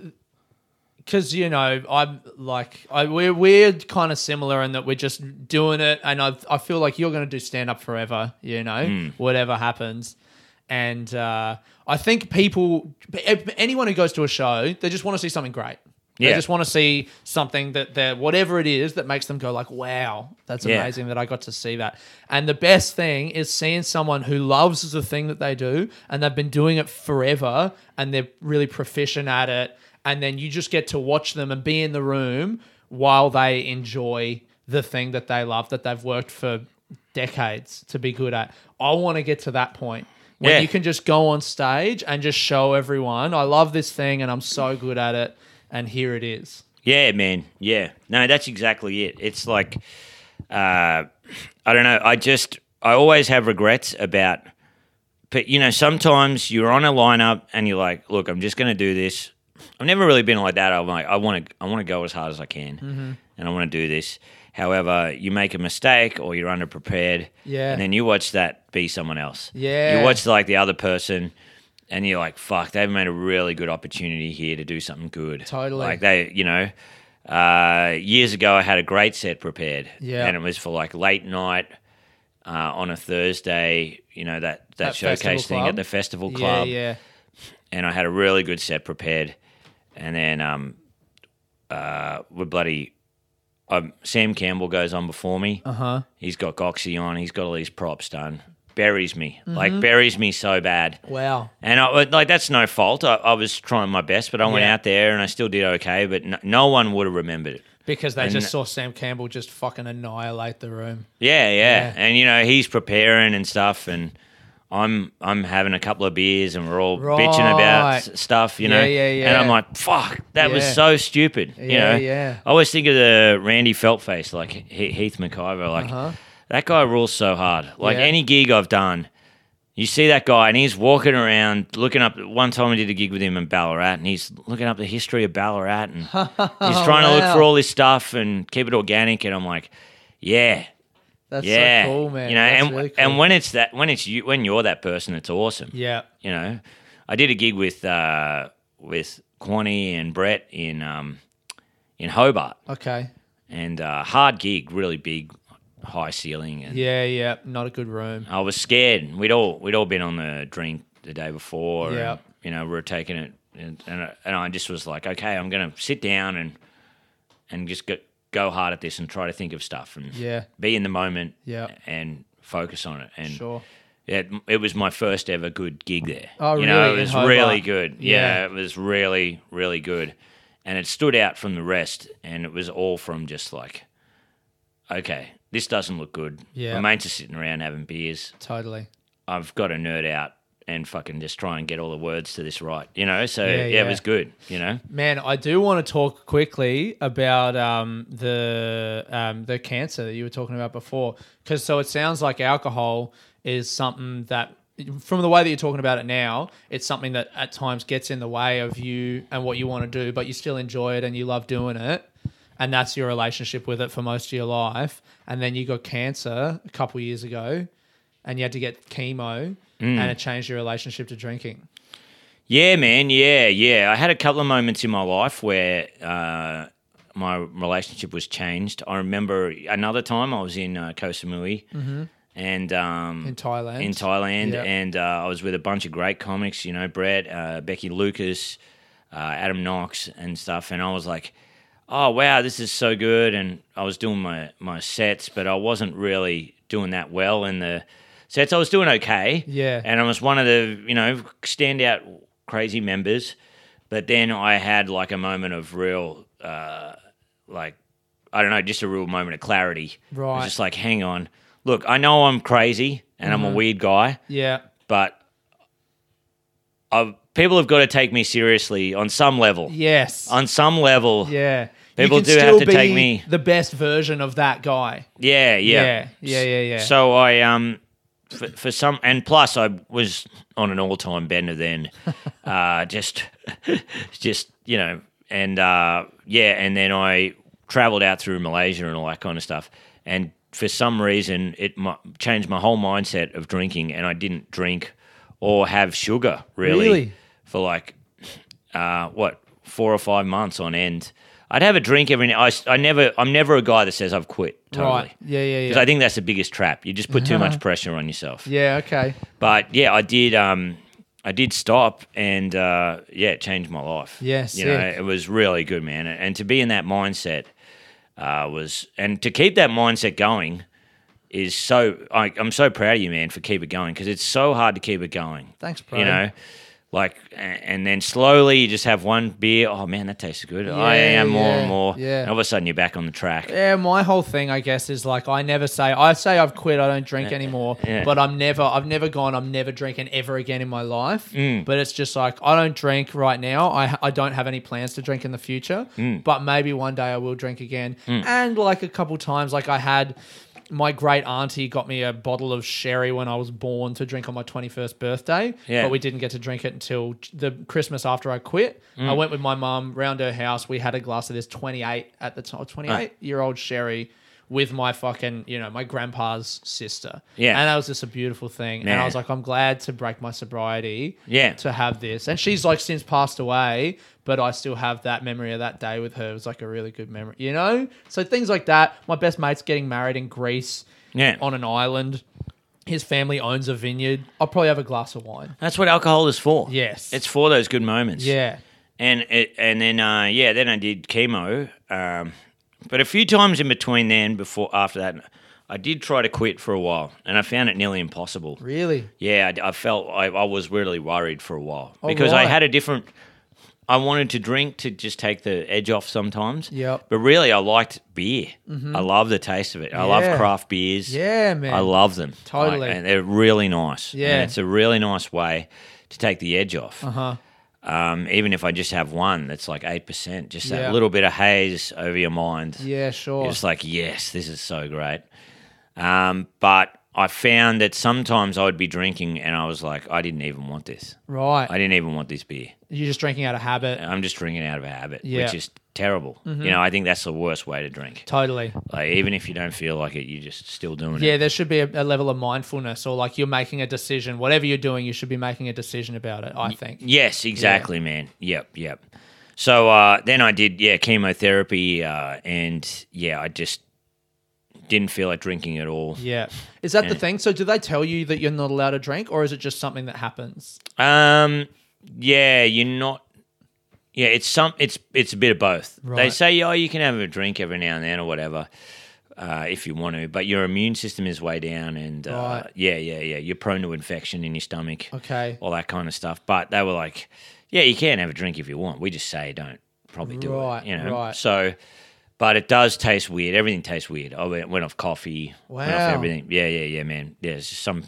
because you know I'm like I we're we're kind of similar in that we're just doing it, and I I feel like you're going to do stand up forever. You know, Hmm. whatever happens, and uh, I think people, anyone who goes to a show, they just want to see something great. They just want to see something that they're whatever it is that makes them go like, "Wow, that's Yeah. amazing that I got to see that." And the best thing is seeing someone who loves the thing that they do and they've been doing it forever and they're really proficient at it, and then you just get to watch them and be in the room while they enjoy the thing that they love that they've worked for decades to be good at. I want to get to that point. When Yeah. you can just go on stage and just show everyone, I love this thing and I'm so good at it, and here it is. Yeah, man. Yeah. No, that's exactly it. It's like, uh, I don't know. I just, I always have regrets about, but you know, sometimes you're on a lineup and you're like, look, I'm just going to do this. I've never really been like that. I'm like, I want to, I want to go as hard as I can, Mm-hmm. and I want to do this. However, you make a mistake or you're underprepared, Yeah. and then you watch that be someone else. Yeah. you watch like the other person, and you're like, fuck, they've made a really good opportunity here to do something good. Totally. like they, you know. Uh, years ago, I had a great set prepared, Yeah. and it was for like late night uh, on a Thursday. You know that that, At Festival showcase thing Club? at the festival club, Yeah, yeah. and I had a really good set prepared, and then um, uh, we're bloody. Um, Sam Campbell goes on before me. Uh huh. He's got Goxie on. He's got all these props done. Buries me, Mm-hmm. like buries me so bad. Wow. And I, like that's no fault. I, I was trying my best, but I went Yeah. out there and I still did okay. But no, no one would have remembered it. Because they And- just saw Sam Campbell just fucking annihilate the room. Yeah, yeah, Yeah. And you know he's preparing and stuff, and I'm I'm having a couple of beers, and we're all bitching about s- stuff, you know. Yeah, yeah, And I'm like, fuck, that was so stupid. you Yeah, know. yeah. I always think of the Randy Feltface, like He- Heath McIvor, like Uh-huh. That guy rules so hard. Like Yeah. any gig I've done. You see that guy, and he's walking around looking up. One time I did a gig with him in Ballarat, and he's looking up the history of Ballarat, and [laughs] he's trying to look for all this stuff and keep it organic. And I'm like, yeah, That's yeah, so cool, man. You know, That's and really cool. and when it's that, when it's you, when you're that person, it's awesome. yeah. You know, I did a gig with uh, with Quanny and Brett in um, in Hobart, Okay. and uh, hard gig, really big, high ceiling, and Yeah, yeah. Not a good room. I was scared. We'd all we'd all been on the drink the day before. Yeah. And, you know, we were taking it, and and, I- and I just was like, okay, I'm gonna sit down and and just go go hard at this and try to think of stuff and Yeah. be in the moment. Yeah. and focus on it. And Sure. it, it was my first ever good gig there. Oh, you know, really? it was really good. Yeah, Yeah. it was really, really good. And it stood out from the rest. And it was all from just like, okay, this doesn't look good. Yeah. My mates are sitting around having beers. Totally. I've got to nerd out and fucking just try and get all the words to this right, you know? So, Yeah, yeah, yeah. it was good, you know? Man, I do want to talk quickly about um, the um, the cancer that you were talking about before, because so it sounds like alcohol is something that, from the way that you're talking about it now, it's something that at times gets in the way of you and what you want to do, but you still enjoy it and you love doing it, and that's your relationship with it for most of your life. And then you got cancer a couple years ago, and you had to get chemo, Mm. and it changed your relationship to drinking. Yeah, man. Yeah, yeah. I had a couple of moments in my life where uh, my relationship was changed. I remember another time I was in uh, Koh Samui and um, Mm-hmm. In Thailand. in Thailand, Yep. and uh, I was with a bunch of great comics. You know, Brett, uh, Becky Lucas, uh, Adam Knox, and stuff. And I was like, "Oh wow, this is so good!" And I was doing my my sets, but I wasn't really doing that well in the sets. I was doing okay. Yeah. And I was one of the you know standout crazy members. But then I had like a moment of real, uh, like, I don't know, just a real moment of clarity. Right. Mm-hmm. just like, hang on. Look, I know I'm crazy and I'm a weird guy, Yeah. but I've, people have got to take me seriously on some level. Yes. On some level. Yeah. People you can do have still to be take me- the best version of that guy. Yeah, yeah. Yeah, yeah, yeah, yeah. So I um for, for some and plus I was on an all-time bender then. [laughs] uh just [laughs] just, you know, and uh yeah, and then I traveled out through Malaysia and all that kind of stuff. And for some reason it mu- changed my whole mindset of drinking and I didn't drink or have sugar really, Really? for like uh, what four or five months on end. I'd have a drink every. I, I never. I'm never a guy that says I've quit. Totally. Right. Yeah, yeah, yeah. Because. I think that's the biggest trap. You just put too much [laughs] pressure on yourself. yeah, okay. But yeah, I did. Um, I did stop, and uh, yeah, it changed my life. Yeah, you know, sick. it was really good, man. And to be in that mindset uh, was, and to keep that mindset going is so. I, I'm so proud of you, man, for keep it going because it's so hard to keep it going. Thanks, bro. You know. Like and then slowly you just have one beer. Oh man, that tastes good. I Yeah, am more yeah, and more. yeah. And all of a sudden you're back on the track. Yeah, my whole thing, I guess, is like I never say I say I've quit, I don't drink anymore, yeah. but I'm never, I've never gone, I'm never drinking ever again in my life. Mm. But it's just like I don't drink right now. I I don't have any plans to drink in the future, Mm. but maybe one day I will drink again. And like a couple times, like I had. My great auntie got me a bottle of sherry when I was born to drink on my 21st birthday, Yeah. but we didn't get to drink it until the Christmas after I quit. Mm. I went with my mum round her house. We had a glass of this 28 at the time, 28 year old sherry with my fucking, you know, my grandpa's sister. Yeah. And that was just a beautiful thing. And I was like, I'm glad to break my sobriety Yeah. to have this. And she's like since passed away, but I still have that memory of that day with her. It was like a really good memory, you know? So things like that. My best mate's getting married in Greece Yeah. on an island. His family owns a vineyard. I'll probably have a glass of wine. That's what alcohol is for. Yes. It's for those good moments. Yeah. And it, and then uh, yeah, then I did chemo. Um, but a few times in between then, before after that, I did try to quit for a while, and I found it nearly impossible. Really? Yeah, I, I felt I, I was really worried for a while Oh, because I had a different. I wanted to drink to just take the edge off sometimes. Yep. But really, I liked beer. I love the taste of it. I love craft beers. Yeah, man. I love them. Totally. Like, and they're really nice. Yeah. And it's a really nice way to take the edge off. Uh huh. Um, even if I just have one that's like 8%, just that Yeah. little bit of haze over your mind. Yeah, sure. Just like, yes, this is so great. Um, but I found that sometimes I would be drinking and I was like, I didn't even want this. right. I didn't even want this beer. You're just drinking out of habit. I'm just drinking out of a habit, Yeah. which is terrible. You know, I think that's the worst way to drink. Totally. Like, even if you don't feel like it, you're just still doing it. Yeah, it. there should be a, a level of mindfulness or like you're making a decision. Whatever you're doing, you should be making a decision about it, I think. Yes, exactly, man. Yep, yep. So uh, then I did yeah chemotherapy, uh, and yeah, I just didn't feel like drinking at all. Yeah. Is that the thing? So do they tell you that you're not allowed to drink, or is it just something that happens? Um, yeah, you're not. Yeah, it's some. It's it's a bit of both. They Right. say, oh, you can have a drink every now and then or whatever, uh, if you want to, but your immune system is way down, and uh, Right. yeah, yeah, yeah, you're prone to infection in your stomach, Okay. all that kind of stuff. But they were like, yeah, you can have a drink if you want. We just say don't probably do Right, it, you know. right. So, but it does taste weird. Everything tastes weird. I went, went off coffee, went Wow. off everything. Yeah, yeah, yeah, man. There's some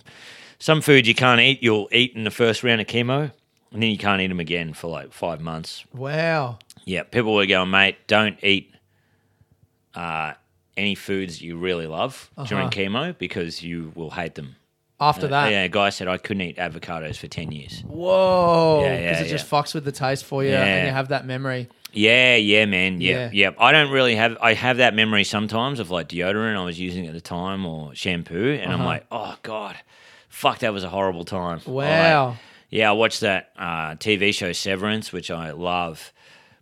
some food you can't eat. You'll eat in the first round of chemo, and then you can't eat them again for like five months. Wow. Yeah, people were going, mate, don't eat uh, any foods you really love during Uh-huh. chemo because you will hate them. After that. Yeah, a guy said I couldn't eat avocados for 10 years. Whoa. Yeah, Because yeah, it just fucks with the taste for you Yeah. and you have that memory. Yeah, yeah, man. Yeah, Yeah. yeah. I don't really have. I have that memory sometimes of like deodorant I was using at the time or shampoo, and I'm Uh-huh. like, oh god, fuck, that was a horrible time. Or, like, Wow. yeah, I watched that uh, TV show Severance, which I love,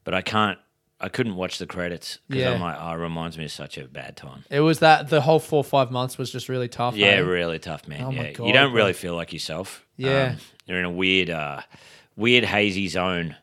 but I can't. I couldn't watch the credits because Yeah. I'm like, oh, it reminds me of such a bad time. It was that the whole four or five months was just really tough. Yeah, eh? really tough, man. Oh my yeah, God, you don't really feel like yourself. Yeah. Um, you're in a weird, uh, weird hazy zone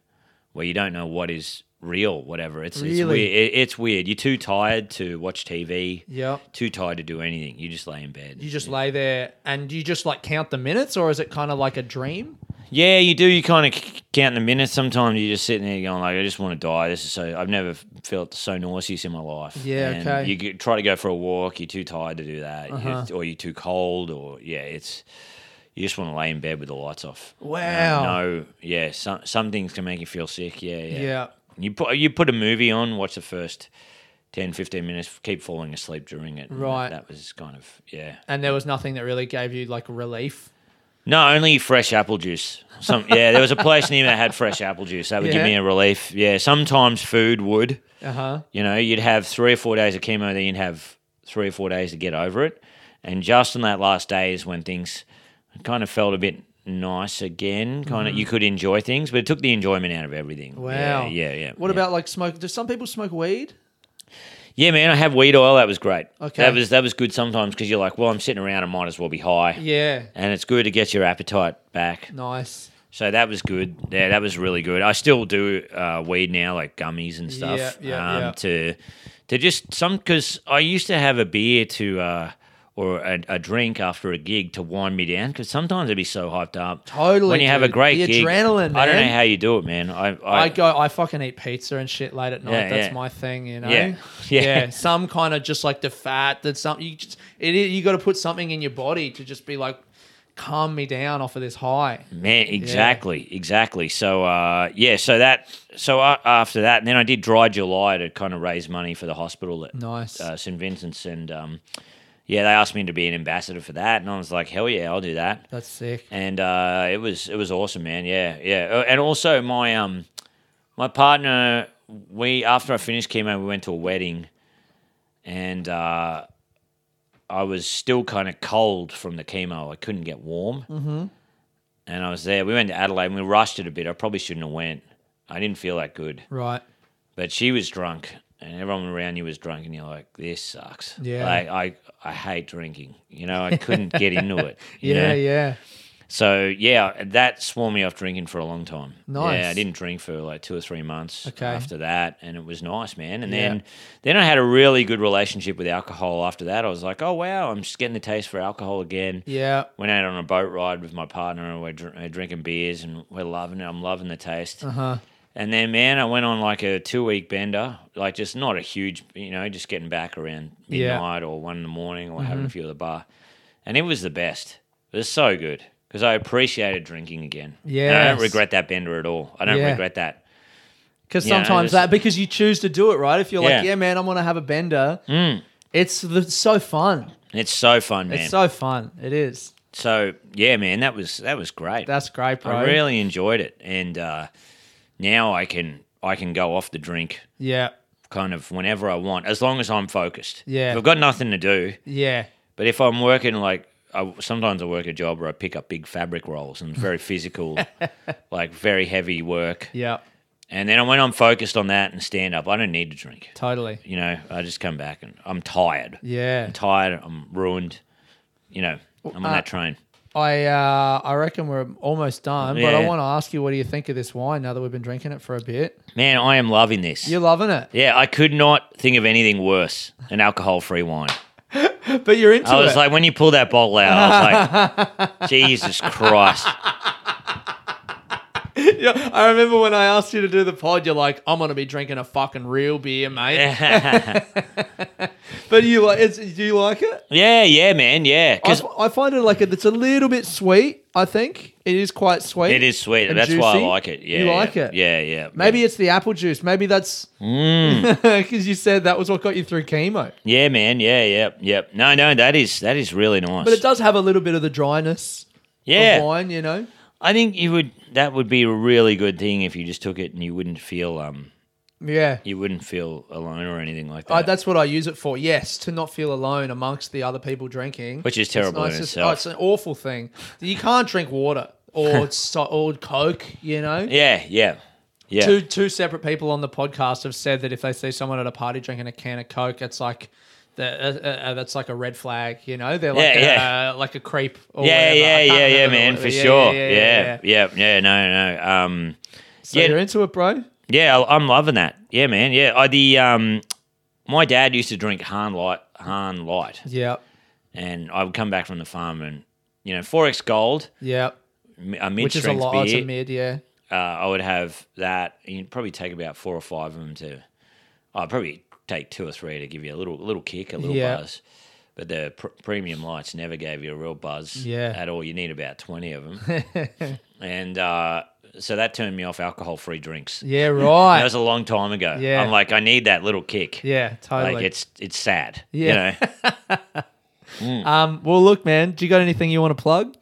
where you don't know what is real. Whatever. It's it's Really? weird. It, it's weird. You're too tired to watch TV. Yep. Too tired to do anything. You just lay in bed. You just lay there and you just like count the minutes, or is it kind of like a dream? Yeah, you do. You kind of count the minutes. Sometimes you're just sitting there going like, I just want to die. This is so. I've never felt so nauseous in my life. Yeah, And okay. You get, try to go for a walk. You're too tired to do that, Uh-huh. You- or you're too cold, or yeah, it's. You just want to lay in bed with the lights off. Wow. No, no yeah. Some some things can make you feel sick. Yeah, yeah. Yeah. You put you put a movie on, watch the first 10, 15 minutes, keep falling asleep during it. Right. That was kind of yeah. And there was nothing that really gave you like relief. No, only fresh apple juice. Some yeah, there was a place near me that had fresh apple juice. That would give Yeah. me a relief. Yeah, sometimes food would. Uh huh. You know, you'd have three or four days of chemo, then you'd have three or four days to get over it. And just on that last day is when things kind of felt a bit nice again. Kind of, you could enjoy things, but it took the enjoyment out of everything. Mm-hmm. Wow. Yeah, yeah, yeah. What yeah. about like smoke? Do some people smoke weed? Yeah, man, I have weed oil. That was great. Okay. That was that was good sometimes because you're like, well, I'm sitting around, I might as well be high. Yeah. And it's good to get your appetite back. Nice. So that was good. Yeah, that was really good. I still do uh, weed now, like gummies and stuff. Yeah, yeah, um, yeah. To to just some because I used to have a beer to uh, or a, a drink after a gig to wind me down because sometimes I'd be so hyped up. Totally, When you have a great The gig, adrenaline, I don't know how you do it, man. I I, I go. I fucking eat pizza and shit late at night. Yeah, That's yeah. my thing, you know. Yeah. [laughs] Yeah. Some kind of just like the fat. That's something you just. It. You got to put something in your body to just be like, calm me down off of this high. Man, exactly, exactly. So, uh, yeah, so that, so uh, after that, and then I did Dry July to kind of raise money for the hospital at Nice. uh, St Vincent's, and um, yeah, they asked me to be an ambassador for that, and I was like, hell yeah, I'll do that. That's sick. And uh, it was it was awesome, man. Yeah, yeah. Uh, And also my um my partner, we after I finished chemo, we went to a wedding, and uh, I was still kind of cold from the chemo. I couldn't get warm, mm-hmm. and I was there. We went to Adelaide, and we rushed it a bit. I probably shouldn't have went. I didn't feel that good, Right. but she was drunk. And everyone around you was drunk, and you're like, "This sucks." Yeah. like I, I hate drinking. You know, I couldn't get into [laughs] it. Yeah. know? Yeah. So yeah, that swore me off drinking for a long time. Nice. Yeah, I didn't drink for like two or three months Okay. after that, and it was nice, man. And Yeah. then then I had a really good relationship with alcohol after that. I was like, oh wow, I'm just getting the taste for alcohol again. Yeah. Went out on a boat ride with my partner, and we're, dr- we're drinking beers, and we're loving it. I'm loving the taste. Uh huh. And then, man, I went on like a two week bender, like just not a huge, you know, just getting back around Yeah. midnight or one in the morning or having a few at the bar. And it was the best. It was so good because I appreciated drinking again. Yeah. I don't regret that bender at all. I don't Yeah. regret that. Because Yeah, sometimes just- that because you choose to do it, right? If you're like, Yeah. yeah, man, I'm gonna have a bender. Mm. It's the, so fun. It's so fun, man. It's So, so fun. It is. So, yeah, man, that was that was great. That's great, bro. I really enjoyed it, and uh, now I can I can go off the drink Yeah. kind of whenever I want, as long as I'm focused. Yeah. if I've got nothing to do, Yeah. But if I'm working like I, sometimes I work a job where I pick up big fabric rolls and very [laughs] physical, like very heavy work. Yeah. And then when I'm focused on that and stand up, I don't need to drink. Totally. You know, I just come back and I'm tired. Yeah. I'm tired. I'm ruined. You know, I'm on uh, that train. I uh, I reckon we're almost done, but I Yeah. want to ask you, what do you think of this wine now that we've been drinking it for a bit? Man, I am loving this. You're loving it, Yeah, I could not think of anything worse than alcohol-free wine. [laughs] but you're into I was it. like, when you pull that bottle out, I was like, [laughs] Jesus Christ. [laughs] Yeah, I remember when I asked you to do the pod, you're like, I'm gonna be drinking a fucking real beer, mate. [laughs] But you like, it's, do you like it? yeah, yeah, man, yeah. I, Because f- I find it like it's a little bit sweet. I think it is quite sweet. it is sweet. That's why I like it. Yeah, You like it? Yeah, yeah. Maybe it's the apple juice. Maybe that's Mm. [laughs] because you said that was what got you through chemo. Yeah, man. Yeah, yeah, yeah. No, no, that is that is really nice. But it does have a little bit of the dryness yeah, of wine, you know. I think you would. That would be a really good thing if you just took it and you wouldn't feel um Yeah. you wouldn't feel alone or anything like that. I, that's what I use it for. Yes, to not feel alone amongst the other people drinking, Which is terrible It's, in to- itself. oh, it's an awful thing. You can't drink water or [laughs] or Coke. You know, yeah, yeah, yeah. two two separate people on the podcast have said that if they see someone at a party drinking a can of Coke, it's like. The, uh, uh, that's like a red flag, you know. They're like Yeah, a, uh, like a creep. Or yeah, whatever. Yeah, yeah, yeah, man, for yeah, sure. Yeah, Yeah, yeah, yeah, no, no. Um, So Yeah. you're into it, bro. yeah, I- I'm loving that. Yeah, man. Yeah, I the um, my dad used to drink Hahn Light, Hahn Light, Yeah, and I would come back from the farm and you know, XXXX Gold, yeah. a Which is a lot. Oh, beer. a mid, yeah. uh, I would have that. You'd probably take about four or five of them to. I'd probably take two or three to give you a little little kick, a little Yeah. buzz. But the pr- premium lights never gave you a real buzz Yeah. at all. You need about twenty of them, [laughs] and uh, so that turned me off alcohol-free drinks. Yeah, right. That was a long time ago. Yeah. I'm like, I need that little kick. yeah, totally. Like it's it's sad. Yeah. You know. [laughs] Um, well, look, man, do you got anything you want to plug?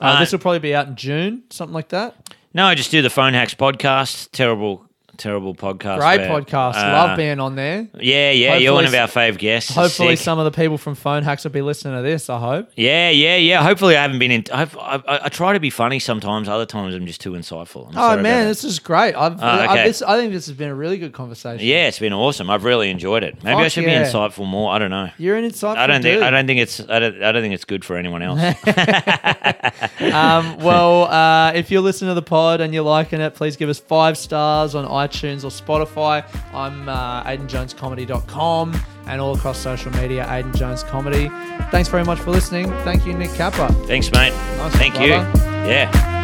Uh, Uh, this will probably be out in June, something like that. No, I just do the Phone Hacks podcast. Terrible, terrible podcast. Great where, podcast. uh, Love being on there. Yeah, yeah. You're one of our fave guests. Hopefully, some of the people from Phone Hacks will be listening to this. I hope. Yeah, yeah, yeah. Hopefully, I haven't been in. I've, I, I, I try to be funny sometimes. Other times, I'm just too insightful. I'm Oh man, this is great. I've, I've okay. this, I think this has been a really good conversation. yeah, it's been awesome. I've really enjoyed it. Maybe I should yeah. be insightful more. I don't know. you're an insightful I don't dude. think. I don't think it's. I don't. I don't think it's good for anyone else. [laughs] um, well, uh, if you're listening to the pod and you're liking it, please give us five stars on iTunes or Spotify. I'm uh, AidanJonesComedy.com and all across social media, Aidan Jones Comedy. Thanks very much for listening. Thank you, Nick Capper. Thanks, mate. Nice Thank you. Yeah.